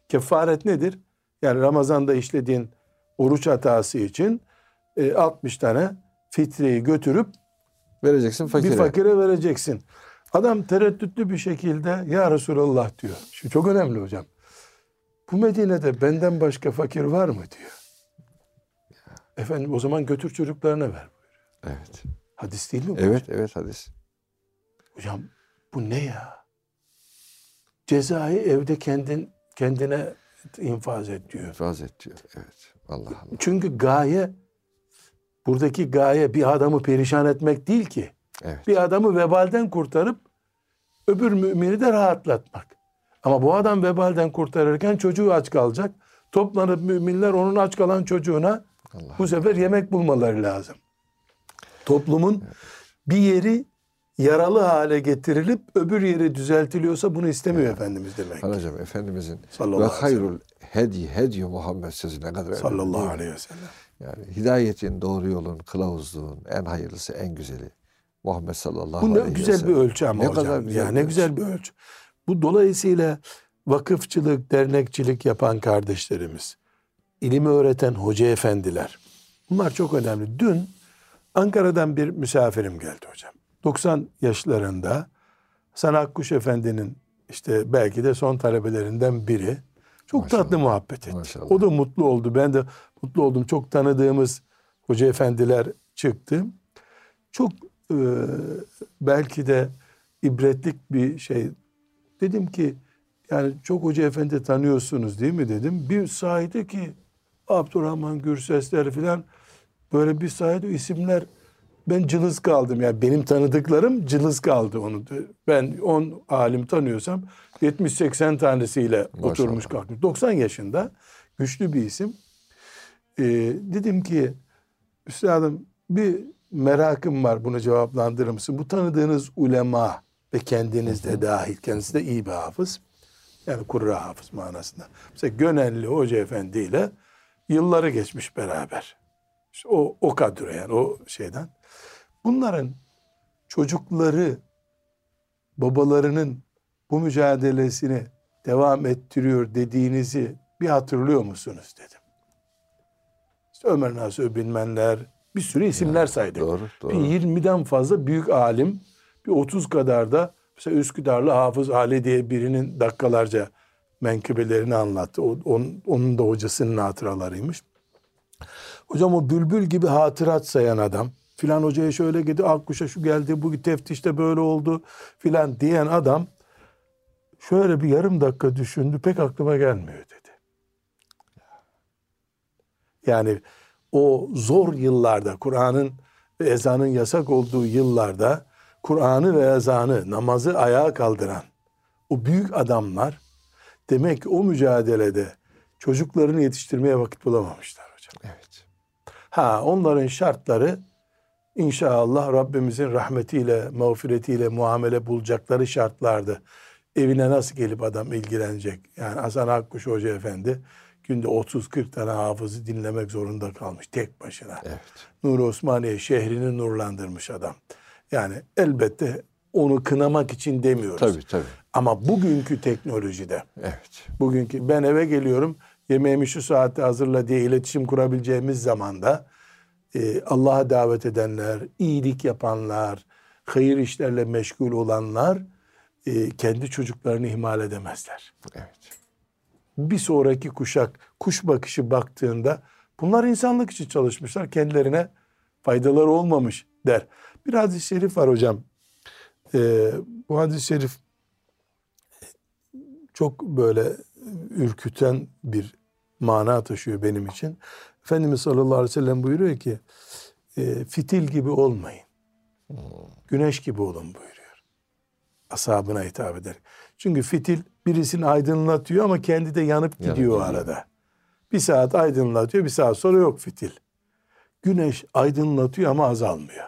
Kefaret nedir? Yani Ramazan'da işlediğin oruç hatası için e, 60 tane fitreyi götürüp Vereceksin fakire. bir fakire vereceksin. Adam tereddütlü bir şekilde ya Resulallah diyor. Şu çok önemli hocam. Bu Medine'de benden başka fakir var mı diyor. Efendim o zaman götür çocuklarına ver. Evet. Hadis değil mi bu? Evet, evet hadis. Hocam bu ne ya? Cezayı evde kendin kendine infaz et diyor. İfraz et diyor. Evet. Allah Allah. Çünkü gaye buradaki gaye bir adamı perişan etmek değil ki. Evet. Bir adamı vebalden kurtarıp öbür mümini de rahatlatmak. Ama bu adam vebalden kurtarırken çocuğu aç kalacak. Toplanıp müminler onun aç kalan çocuğuna Allah. bu sefer yemek bulmaları lazım. Toplumun bir yeri yaralı hale getirilip öbür yeri düzeltiliyorsa bunu istemiyor Efendimiz demek. Hocam Efendimizin ve ve hayrul hedi hedi Muhammed sözü ne kadar önemli Sallallahu mi? aleyhi ve sellem. Yani hidayetin, doğru yolun, kılavuzluğun en hayırlısı, en güzeli. Muhammed sallallahu Bu ne aleyhi ve güzel bir sellem. ölçü ama Ne hocam. kadar güzel ya bir ne güzel bir ölçü. Bu dolayısıyla vakıfçılık, dernekçilik yapan kardeşlerimiz, ilimi öğreten hoca efendiler. Bunlar çok önemli. Dün Ankara'dan bir misafirim geldi hocam. 90 yaşlarında Hasan Akkuş Efendi'nin işte belki de son talebelerinden biri. Çok Maşallah. tatlı muhabbet etti. Maşallah. O da mutlu oldu. Ben de mutlu oldum. Çok tanıdığımız hoca efendiler çıktı. Çok e, belki de ibretlik bir şey. Dedim ki yani çok hoca efendi tanıyorsunuz değil mi dedim. Bir sayede ki Abdurrahman Gürsesler filan böyle bir sayede isimler ben cılız kaldım. Yani benim tanıdıklarım cılız kaldı onu. Ben 10 alim tanıyorsam 70-80 tanesiyle Maşallah. oturmuş kalkmış. 90 yaşında güçlü bir isim. Ee, dedim ki üstadım bir merakım var bunu cevaplandırır mısın? Bu tanıdığınız ulema ve kendiniz de dahil kendisi de iyi bir hafız. Yani kurra hafız manasında. Mesela Gönenli Hoca Efendi ile yılları geçmiş beraber. İşte o, o kadro yani o şeyden. Bunların çocukları babalarının bu mücadelesini devam ettiriyor dediğinizi bir hatırlıyor musunuz dedim. İşte Ömer Nasuh Bilmenler bir sürü isimler saydık. Doğru, Bir doğru. 20'den fazla büyük alim, bir 30 kadar da mesela Üsküdarlı Hafız Ali diye birinin dakikalarca menkıbelerini anlattı. O- onun, onun da hocasının hatıralarıymış. Hocam o bülbül gibi hatırat sayan adam filan hocaya şöyle gitti, Akkuş'a şu geldi, bu teftişte böyle oldu filan diyen adam şöyle bir yarım dakika düşündü pek aklıma gelmiyor dedi. Yani o zor yıllarda Kur'an'ın ve ezanın yasak olduğu yıllarda Kur'an'ı ve ezanı namazı ayağa kaldıran o büyük adamlar demek ki o mücadelede çocuklarını yetiştirmeye vakit bulamamışlar hocam. Evet. Ha onların şartları inşallah Rabbimizin rahmetiyle, mağfiretiyle muamele bulacakları şartlardı. Evine nasıl gelip adam ilgilenecek? Yani Hasan Akkuş Hoca Efendi günde 30-40 tane hafızı dinlemek zorunda kalmış tek başına. Evet. Nur Osmaniye şehrini nurlandırmış adam. Yani elbette onu kınamak için demiyoruz. Tabii tabii. Ama bugünkü teknolojide Evet. bugünkü ben eve geliyorum yemeğimi şu saatte hazırla diye iletişim kurabileceğimiz zamanda e, Allah'a davet edenler, iyilik yapanlar, hayır işlerle meşgul olanlar e, kendi çocuklarını ihmal edemezler. Evet. Bir sonraki kuşak kuş bakışı baktığında bunlar insanlık için çalışmışlar kendilerine faydaları olmamış der. Bir hadis-i şerif var hocam. E, bu hadis-i şerif çok böyle ürküten bir mana taşıyor benim için. Efendimiz sallallahu aleyhi ve sellem buyuruyor ki e, fitil gibi olmayın. Güneş gibi olun buyuruyor. Ashabına hitap eder. Çünkü fitil birisini aydınlatıyor ama kendi de yanıp gidiyor gidiyor. arada. Bir saat aydınlatıyor, bir saat sonra yok fitil. Güneş aydınlatıyor ama azalmıyor.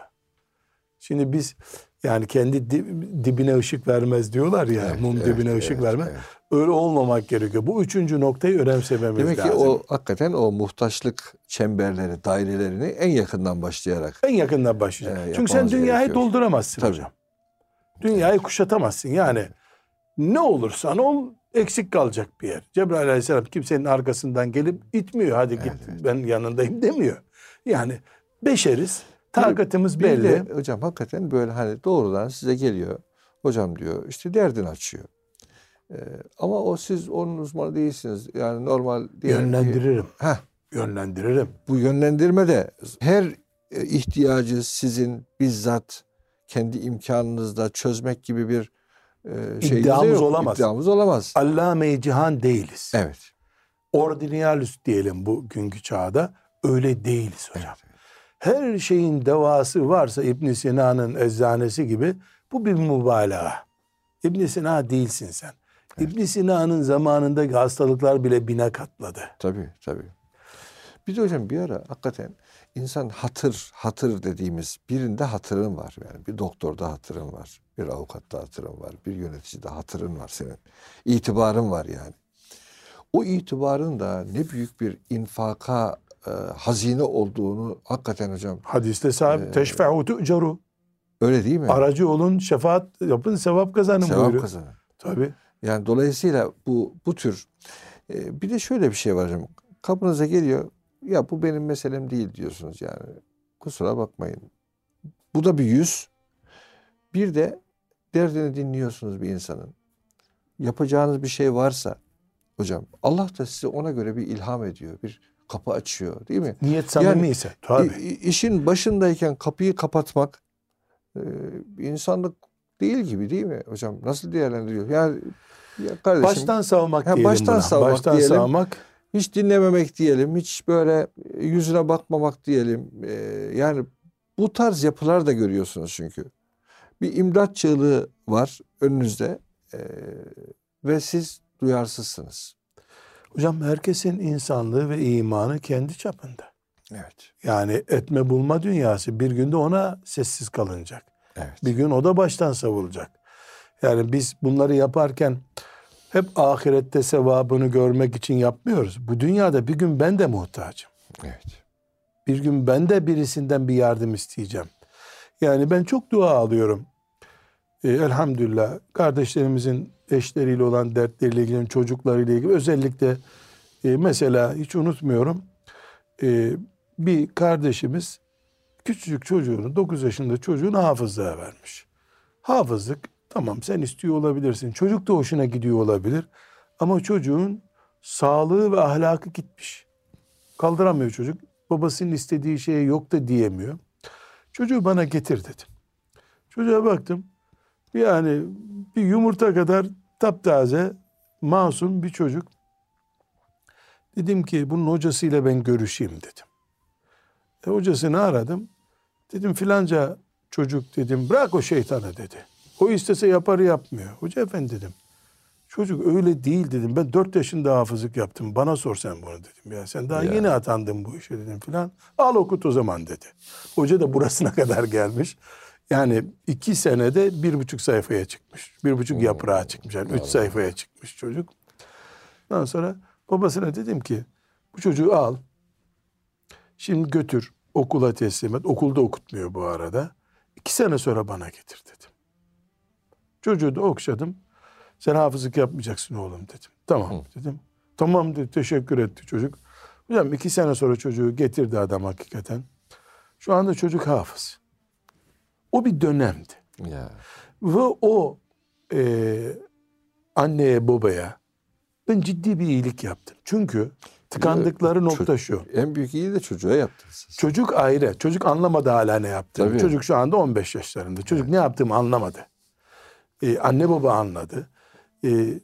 Şimdi biz yani kendi di- dibine ışık vermez diyorlar ya, Evet, mum evet, dibine ışık evet, vermez. evet. Öyle olmamak gerekiyor. Bu üçüncü noktayı önemsememiz Demek ki lazım. o hakikaten o muhtaçlık çemberleri, dairelerini en yakından başlayarak En yakından başlayacak. Ee, Çünkü sen dünyayı gerekiyor. dolduramazsın Tabii. hocam. Dünyayı kuşatamazsın. Yani ne olursan ol eksik kalacak bir yer. Cebrail aleyhisselam kimsenin arkasından gelip itmiyor. Hadi git ben yanındayım demiyor. Yani beşeriz. Takatimiz Bir belli. de hocam hakikaten böyle hani doğrudan size geliyor. Hocam diyor işte derdini açıyor. Ee, ama o siz onun uzmanı değilsiniz. Yani normal ki- Yönlendiririm. Heh, Yönlendiririm. bu yönlendirme de her e, ihtiyacı sizin bizzat kendi imkanınızda çözmek gibi bir e, de İddiamız yok. olamaz. İddiamız olamaz. Allame-i cihan değiliz. Evet. Ordinalist diyelim bugünkü çağda. Öyle değiliz hocam. Evet. her şeyin devası varsa İbn Sina'nın eczanesi gibi bu bir mübalağa. İbn Sina değilsin sen. İbn Sina'nın zamanındaki hastalıklar bile bine katladı. Tabii tabii. Bir de hocam bir ara hakikaten insan hatır, hatır dediğimiz birinde hatırın var. Yani bir doktorda hatırın var. Bir avukatta hatırın var. Bir yöneticide hatırın var senin. İtibarın var yani. O itibarın da ne büyük bir infaka e, hazine olduğunu hakikaten hocam Hadiste sahip teşfe'u tu'ceru. öyle değil mi? Aracı olun, şefaat yapın, sevap kazanın Sevap buyuruyor. kazanın. Tabii. Yani dolayısıyla bu bu tür e, bir de şöyle bir şey var hocam. Kapınıza geliyor. Ya bu benim meselem değil diyorsunuz yani. Kusura bakmayın. Bu da bir yüz. Bir de derdini dinliyorsunuz bir insanın. Yapacağınız bir şey varsa hocam Allah da size ona göre bir ilham ediyor. Bir kapı açıyor değil mi? Niyet samimi ise. Tabii. İ- i- işin başındayken kapıyı kapatmak e, insanlık değil gibi değil mi hocam? Nasıl değerlendiriyor? Yani ya kardeşim baştan savmak diyelim baştan buna. savmak baştan diyelim. savmak. hiç dinlememek diyelim, hiç böyle yüzüne bakmamak diyelim. E, yani bu tarz yapılar da görüyorsunuz çünkü. Bir imdat çığlığı var önünüzde e, ve siz duyarsızsınız. Hocam herkesin insanlığı ve imanı kendi çapında. Evet. Yani etme bulma dünyası bir günde ona sessiz kalınacak. Evet. Bir gün o da baştan savulacak. Yani biz bunları yaparken hep ahirette sevabını görmek için yapmıyoruz. Bu dünyada bir gün ben de muhtacım. Evet. Bir gün ben de birisinden bir yardım isteyeceğim. Yani ben çok dua alıyorum. Ee, elhamdülillah kardeşlerimizin eşleriyle olan dertleriyle ilgili, çocuklarıyla ilgili özellikle e, mesela hiç unutmuyorum e, bir kardeşimiz küçücük çocuğunu 9 yaşında çocuğunu hafızlığa vermiş. Hafızlık tamam sen istiyor olabilirsin. Çocuk da hoşuna gidiyor olabilir. Ama çocuğun sağlığı ve ahlakı gitmiş. Kaldıramıyor çocuk. Babasının istediği şeye yok da diyemiyor. Çocuğu bana getir dedim. Çocuğa baktım. Yani bir yumurta kadar taptaze, masum bir çocuk. Dedim ki bunun hocasıyla ben görüşeyim dedim. E, hocasını aradım. Dedim filanca çocuk dedim bırak o şeytanı dedi. O istese yapar yapmıyor. Hoca efendi dedim. Çocuk öyle değil dedim. Ben dört yaşında hafızlık yaptım. Bana sor sen bunu dedim. Ya sen daha Ya. yeni atandın bu işe dedim filan. Al okut o zaman dedi. Hoca da burasına kadar gelmiş. Yani iki senede bir buçuk sayfaya çıkmış. Bir buçuk yaprağa çıkmış. Yani üç sayfaya çıkmış çocuk. Ondan sonra babasına dedim ki bu çocuğu al. Şimdi götür okula teslim et. Okulda okutmuyor bu arada. İki sene sonra bana getir dedim. Çocuğu da okşadım. Sen hafızlık yapmayacaksın oğlum dedim. Tamam dedim. Tamam dedi teşekkür etti çocuk. Hocam iki sene sonra çocuğu getirdi adam hakikaten. Şu anda çocuk hafız. O bir dönemdi. Ya. Ve o e, anneye babaya ben ciddi bir iyilik yaptım. Çünkü tıkandıkları Ço- nokta şu. En büyük iyi de çocuğa yaptınız siz. Çocuk ayrı. Çocuk anlamadı hala ne yaptığını. Tabii. Çocuk şu anda 15 yaşlarında. Çocuk ne yaptığımı anlamadı. Ee, anne baba anladı. Ee,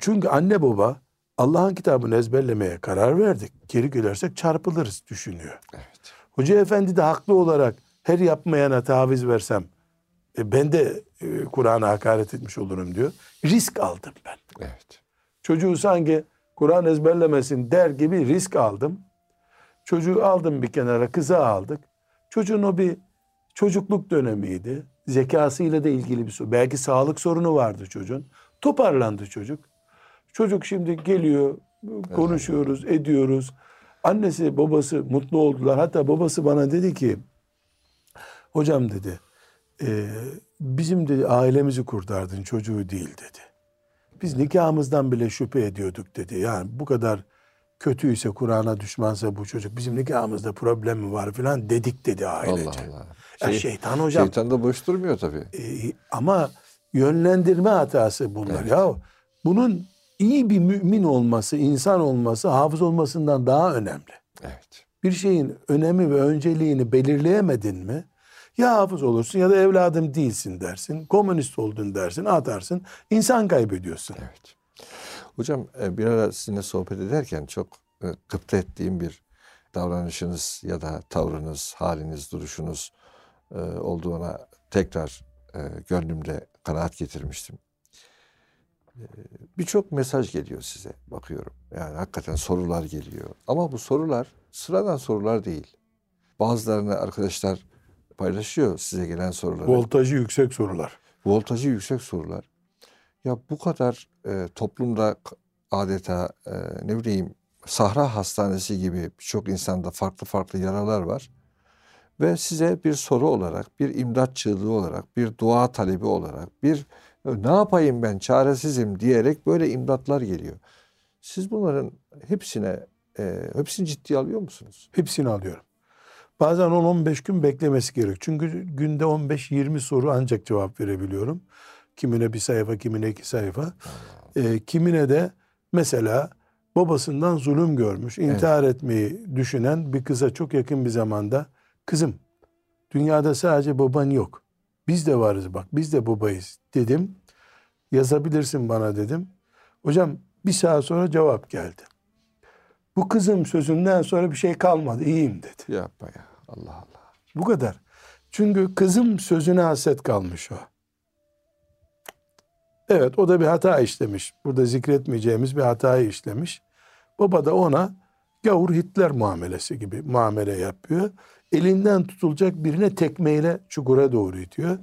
çünkü anne baba Allah'ın kitabını ezberlemeye karar verdik. Geri gülersek çarpılırız düşünüyor. Evet. Hoca efendi de haklı olarak her yapmayana taviz versem e, ben de e, Kur'an'a hakaret etmiş olurum diyor. Risk aldım ben. Evet. Çocuğu sanki Kur'an ezberlemesin der gibi risk aldım. Çocuğu aldım bir kenara, kıza aldık. Çocuğun o bir çocukluk dönemiydi. Zekasıyla da ilgili bir sorun. Belki sağlık sorunu vardı çocuğun. Toparlandı çocuk. Çocuk şimdi geliyor, konuşuyoruz, ediyoruz. Annesi, babası mutlu oldular. Hatta babası bana dedi ki, hocam dedi, "e, bizim dedi ailemizi kurtardın, çocuğu değil dedi. Biz nikahımızdan bile şüphe ediyorduk dedi. Yani bu kadar kötüyse Kur'an'a düşmansa bu çocuk bizim nikahımızda problem mi var filan dedik dedi ailece. Allah Allah. Ya Şey- şeytan hocam Şeytan da boş durmuyor tabii. e, ama yönlendirme hatası bunlar. Evet. Ya bunun iyi bir mümin olması, insan olması hafız olmasından daha önemli. Evet. Bir şeyin önemi ve önceliğini belirleyemedin mi? Ya hafız olursun ya da evladım değilsin dersin. Komünist oldun dersin, atarsın. İnsan kaybediyorsun. Evet. Hocam e, bir ara sizinle sohbet ederken çok e, gıpta ettiğim bir davranışınız ya da tavrınız, haliniz, duruşunuz e, olduğuna tekrar gönlümde kanaat getirmiştim. Birçok mesaj geliyor size bakıyorum. Yani hakikaten sorular geliyor. Ama bu sorular sıradan sorular değil. Bazılarını arkadaşlar paylaşıyor size gelen soruları Voltajı yüksek sorular. voltajı yüksek sorular. Ya bu kadar e, toplumda adeta e, ne bileyim sahra hastanesi gibi birçok insanda farklı farklı yaralar var. Ve size bir soru olarak, bir imdat çığlığı olarak, bir dua talebi olarak, bir "E, ne yapayım ben çaresizim diyerek böyle imdatlar geliyor. Siz bunların hepsine e, hepsini ciddiye alıyor musunuz? Hepsini alıyorum. Bazen 10-15 gün beklemesi gerek. Çünkü günde 15-20 soru ancak cevap verebiliyorum. Kimine bir sayfa, kimine iki sayfa. Ee, kimine de mesela babasından zulüm görmüş, intihar etmeyi düşünen bir kıza çok yakın bir zamanda kızım dünyada sadece baban yok. Biz de varız bak biz de babayız dedim. Yazabilirsin bana dedim. Hocam bir saat sonra cevap geldi. Bu kızım sözünden sonra bir şey kalmadı iyiyim dedi. Yapma ya Allah Allah. Bu kadar. Çünkü kızım sözüne haset kalmış o. Evet o da bir hata işlemiş. Burada zikretmeyeceğimiz bir hatayı işlemiş. Baba da ona gavur Hitler muamelesi gibi muamele yapıyor. Elinden tutulacak birine tekmeyle çukura doğru itiyor.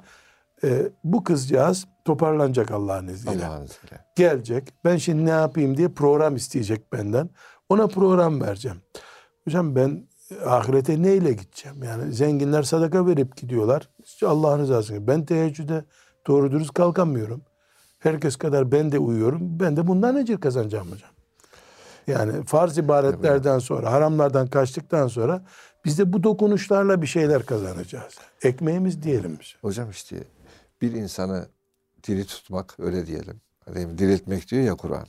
Ee, bu kızcağız toparlanacak Allah'ın izniyle. Allah'ın izniyle. Gelecek. Ben şimdi ne yapayım diye program isteyecek benden. Ona program vereceğim. Hocam ben ahirete neyle gideceğim? Yani zenginler sadaka verip gidiyorlar. İşte Allah rızası. Ben teheccüde doğru dürüst kalkamıyorum. Herkes kadar ben de uyuyorum. Ben de bundan ecir kazanacağım hocam. Yani farz ibadetlerden sonra, haramlardan kaçtıktan sonra biz de bu dokunuşlarla bir şeyler kazanacağız. Ekmeğimiz diyelim. Hocam işte bir insanı diri tutmak öyle diyelim. Hani diriltmek diyor ya Kur'an.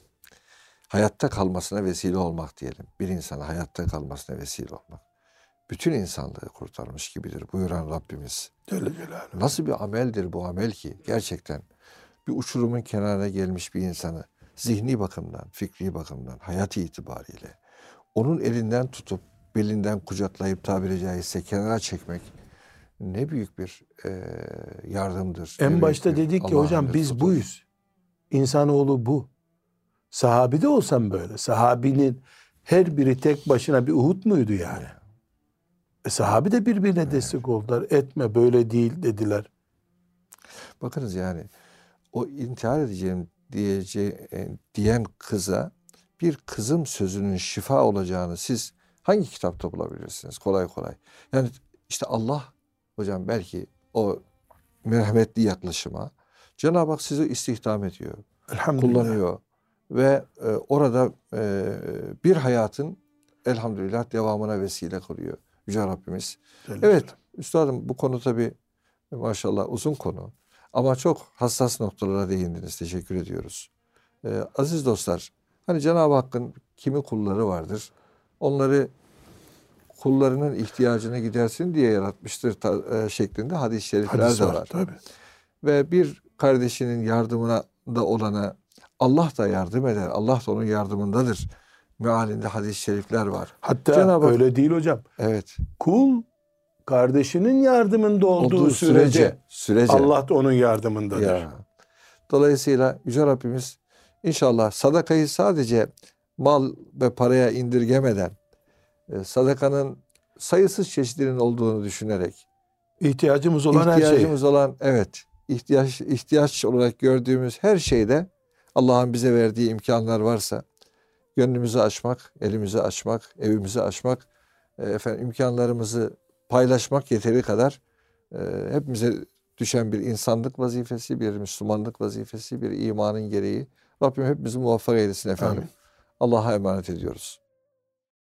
Hayatta kalmasına vesile olmak diyelim. Bir insana hayatta kalmasına vesile olmak. Bütün insanlığı kurtarmış gibidir buyuran Rabbimiz. Nasıl bir ameldir bu amel ki gerçekten bir uçurumun kenarına gelmiş bir insanı zihni bakımdan, fikri bakımdan, hayat itibariyle onun elinden tutup belinden kucaklayıp tabiri caizse kenara çekmek ne büyük bir eee, yardımdır. En başta dedik ki hocam biz lütfudur. buyuz. İnsanoğlu bu. Sahabide olsam böyle. Sahabinin her biri tek başına bir Uhud muydu yani? E, sahabi de birbirine destek oldular. Etme böyle değil dediler. Bakınız yani o intihar edeceğim diyece, e, diyen kıza bir kızım sözünün şifa olacağını siz hangi kitapta bulabilirsiniz kolay kolay? Yani işte Allah hocam belki o merhametli yaklaşıma Cenab-ı Hak sizi istihdam ediyor, kullanıyor ve e, orada e, bir hayatın elhamdülillah devamına vesile kılıyor Yüce Rabbimiz. Celle Evet üstadım bu konu tabi maşallah uzun konu ama çok hassas noktalara değindiniz. Teşekkür ediyoruz. Ee, aziz dostlar hani Cenab-ı Hakk'ın kimi kulları vardır? Onları kullarının ihtiyacını gidersin diye yaratmıştır ta- e, şeklinde hadis-i şerifler Hadis de var, var. tabii. Ve bir kardeşinin yardımına da olana Allah da yardım eder. Allah da onun yardımındadır. Mealinde hadis-i şerifler var. Hatta Cenab-ı Hak- öyle değil hocam. Evet. Kul kardeşinin yardımında olduğu, Olduğu sürece, sürece, sürece. Allah da onun yardımındadır. Ya. Dolayısıyla Yüce Rabbimiz inşallah sadakayı sadece mal ve paraya indirgemeden e, sadakanın sayısız çeşidinin olduğunu düşünerek İhtiyacımız olan her şey. ihtiyacımız olan evet ihtiyaç ihtiyaç olarak gördüğümüz her şeyde Allah'ın bize verdiği imkanlar varsa gönlümüzü açmak, elimizi açmak, evimizi açmak, e, efendim imkanlarımızı paylaşmak yeteri kadar e, hepimize düşen bir insanlık vazifesi, bir Müslümanlık vazifesi, bir imanın gereği. Rabbim hepimizi muvaffak eylesin efendim. Amin. Allah'a emanet ediyoruz.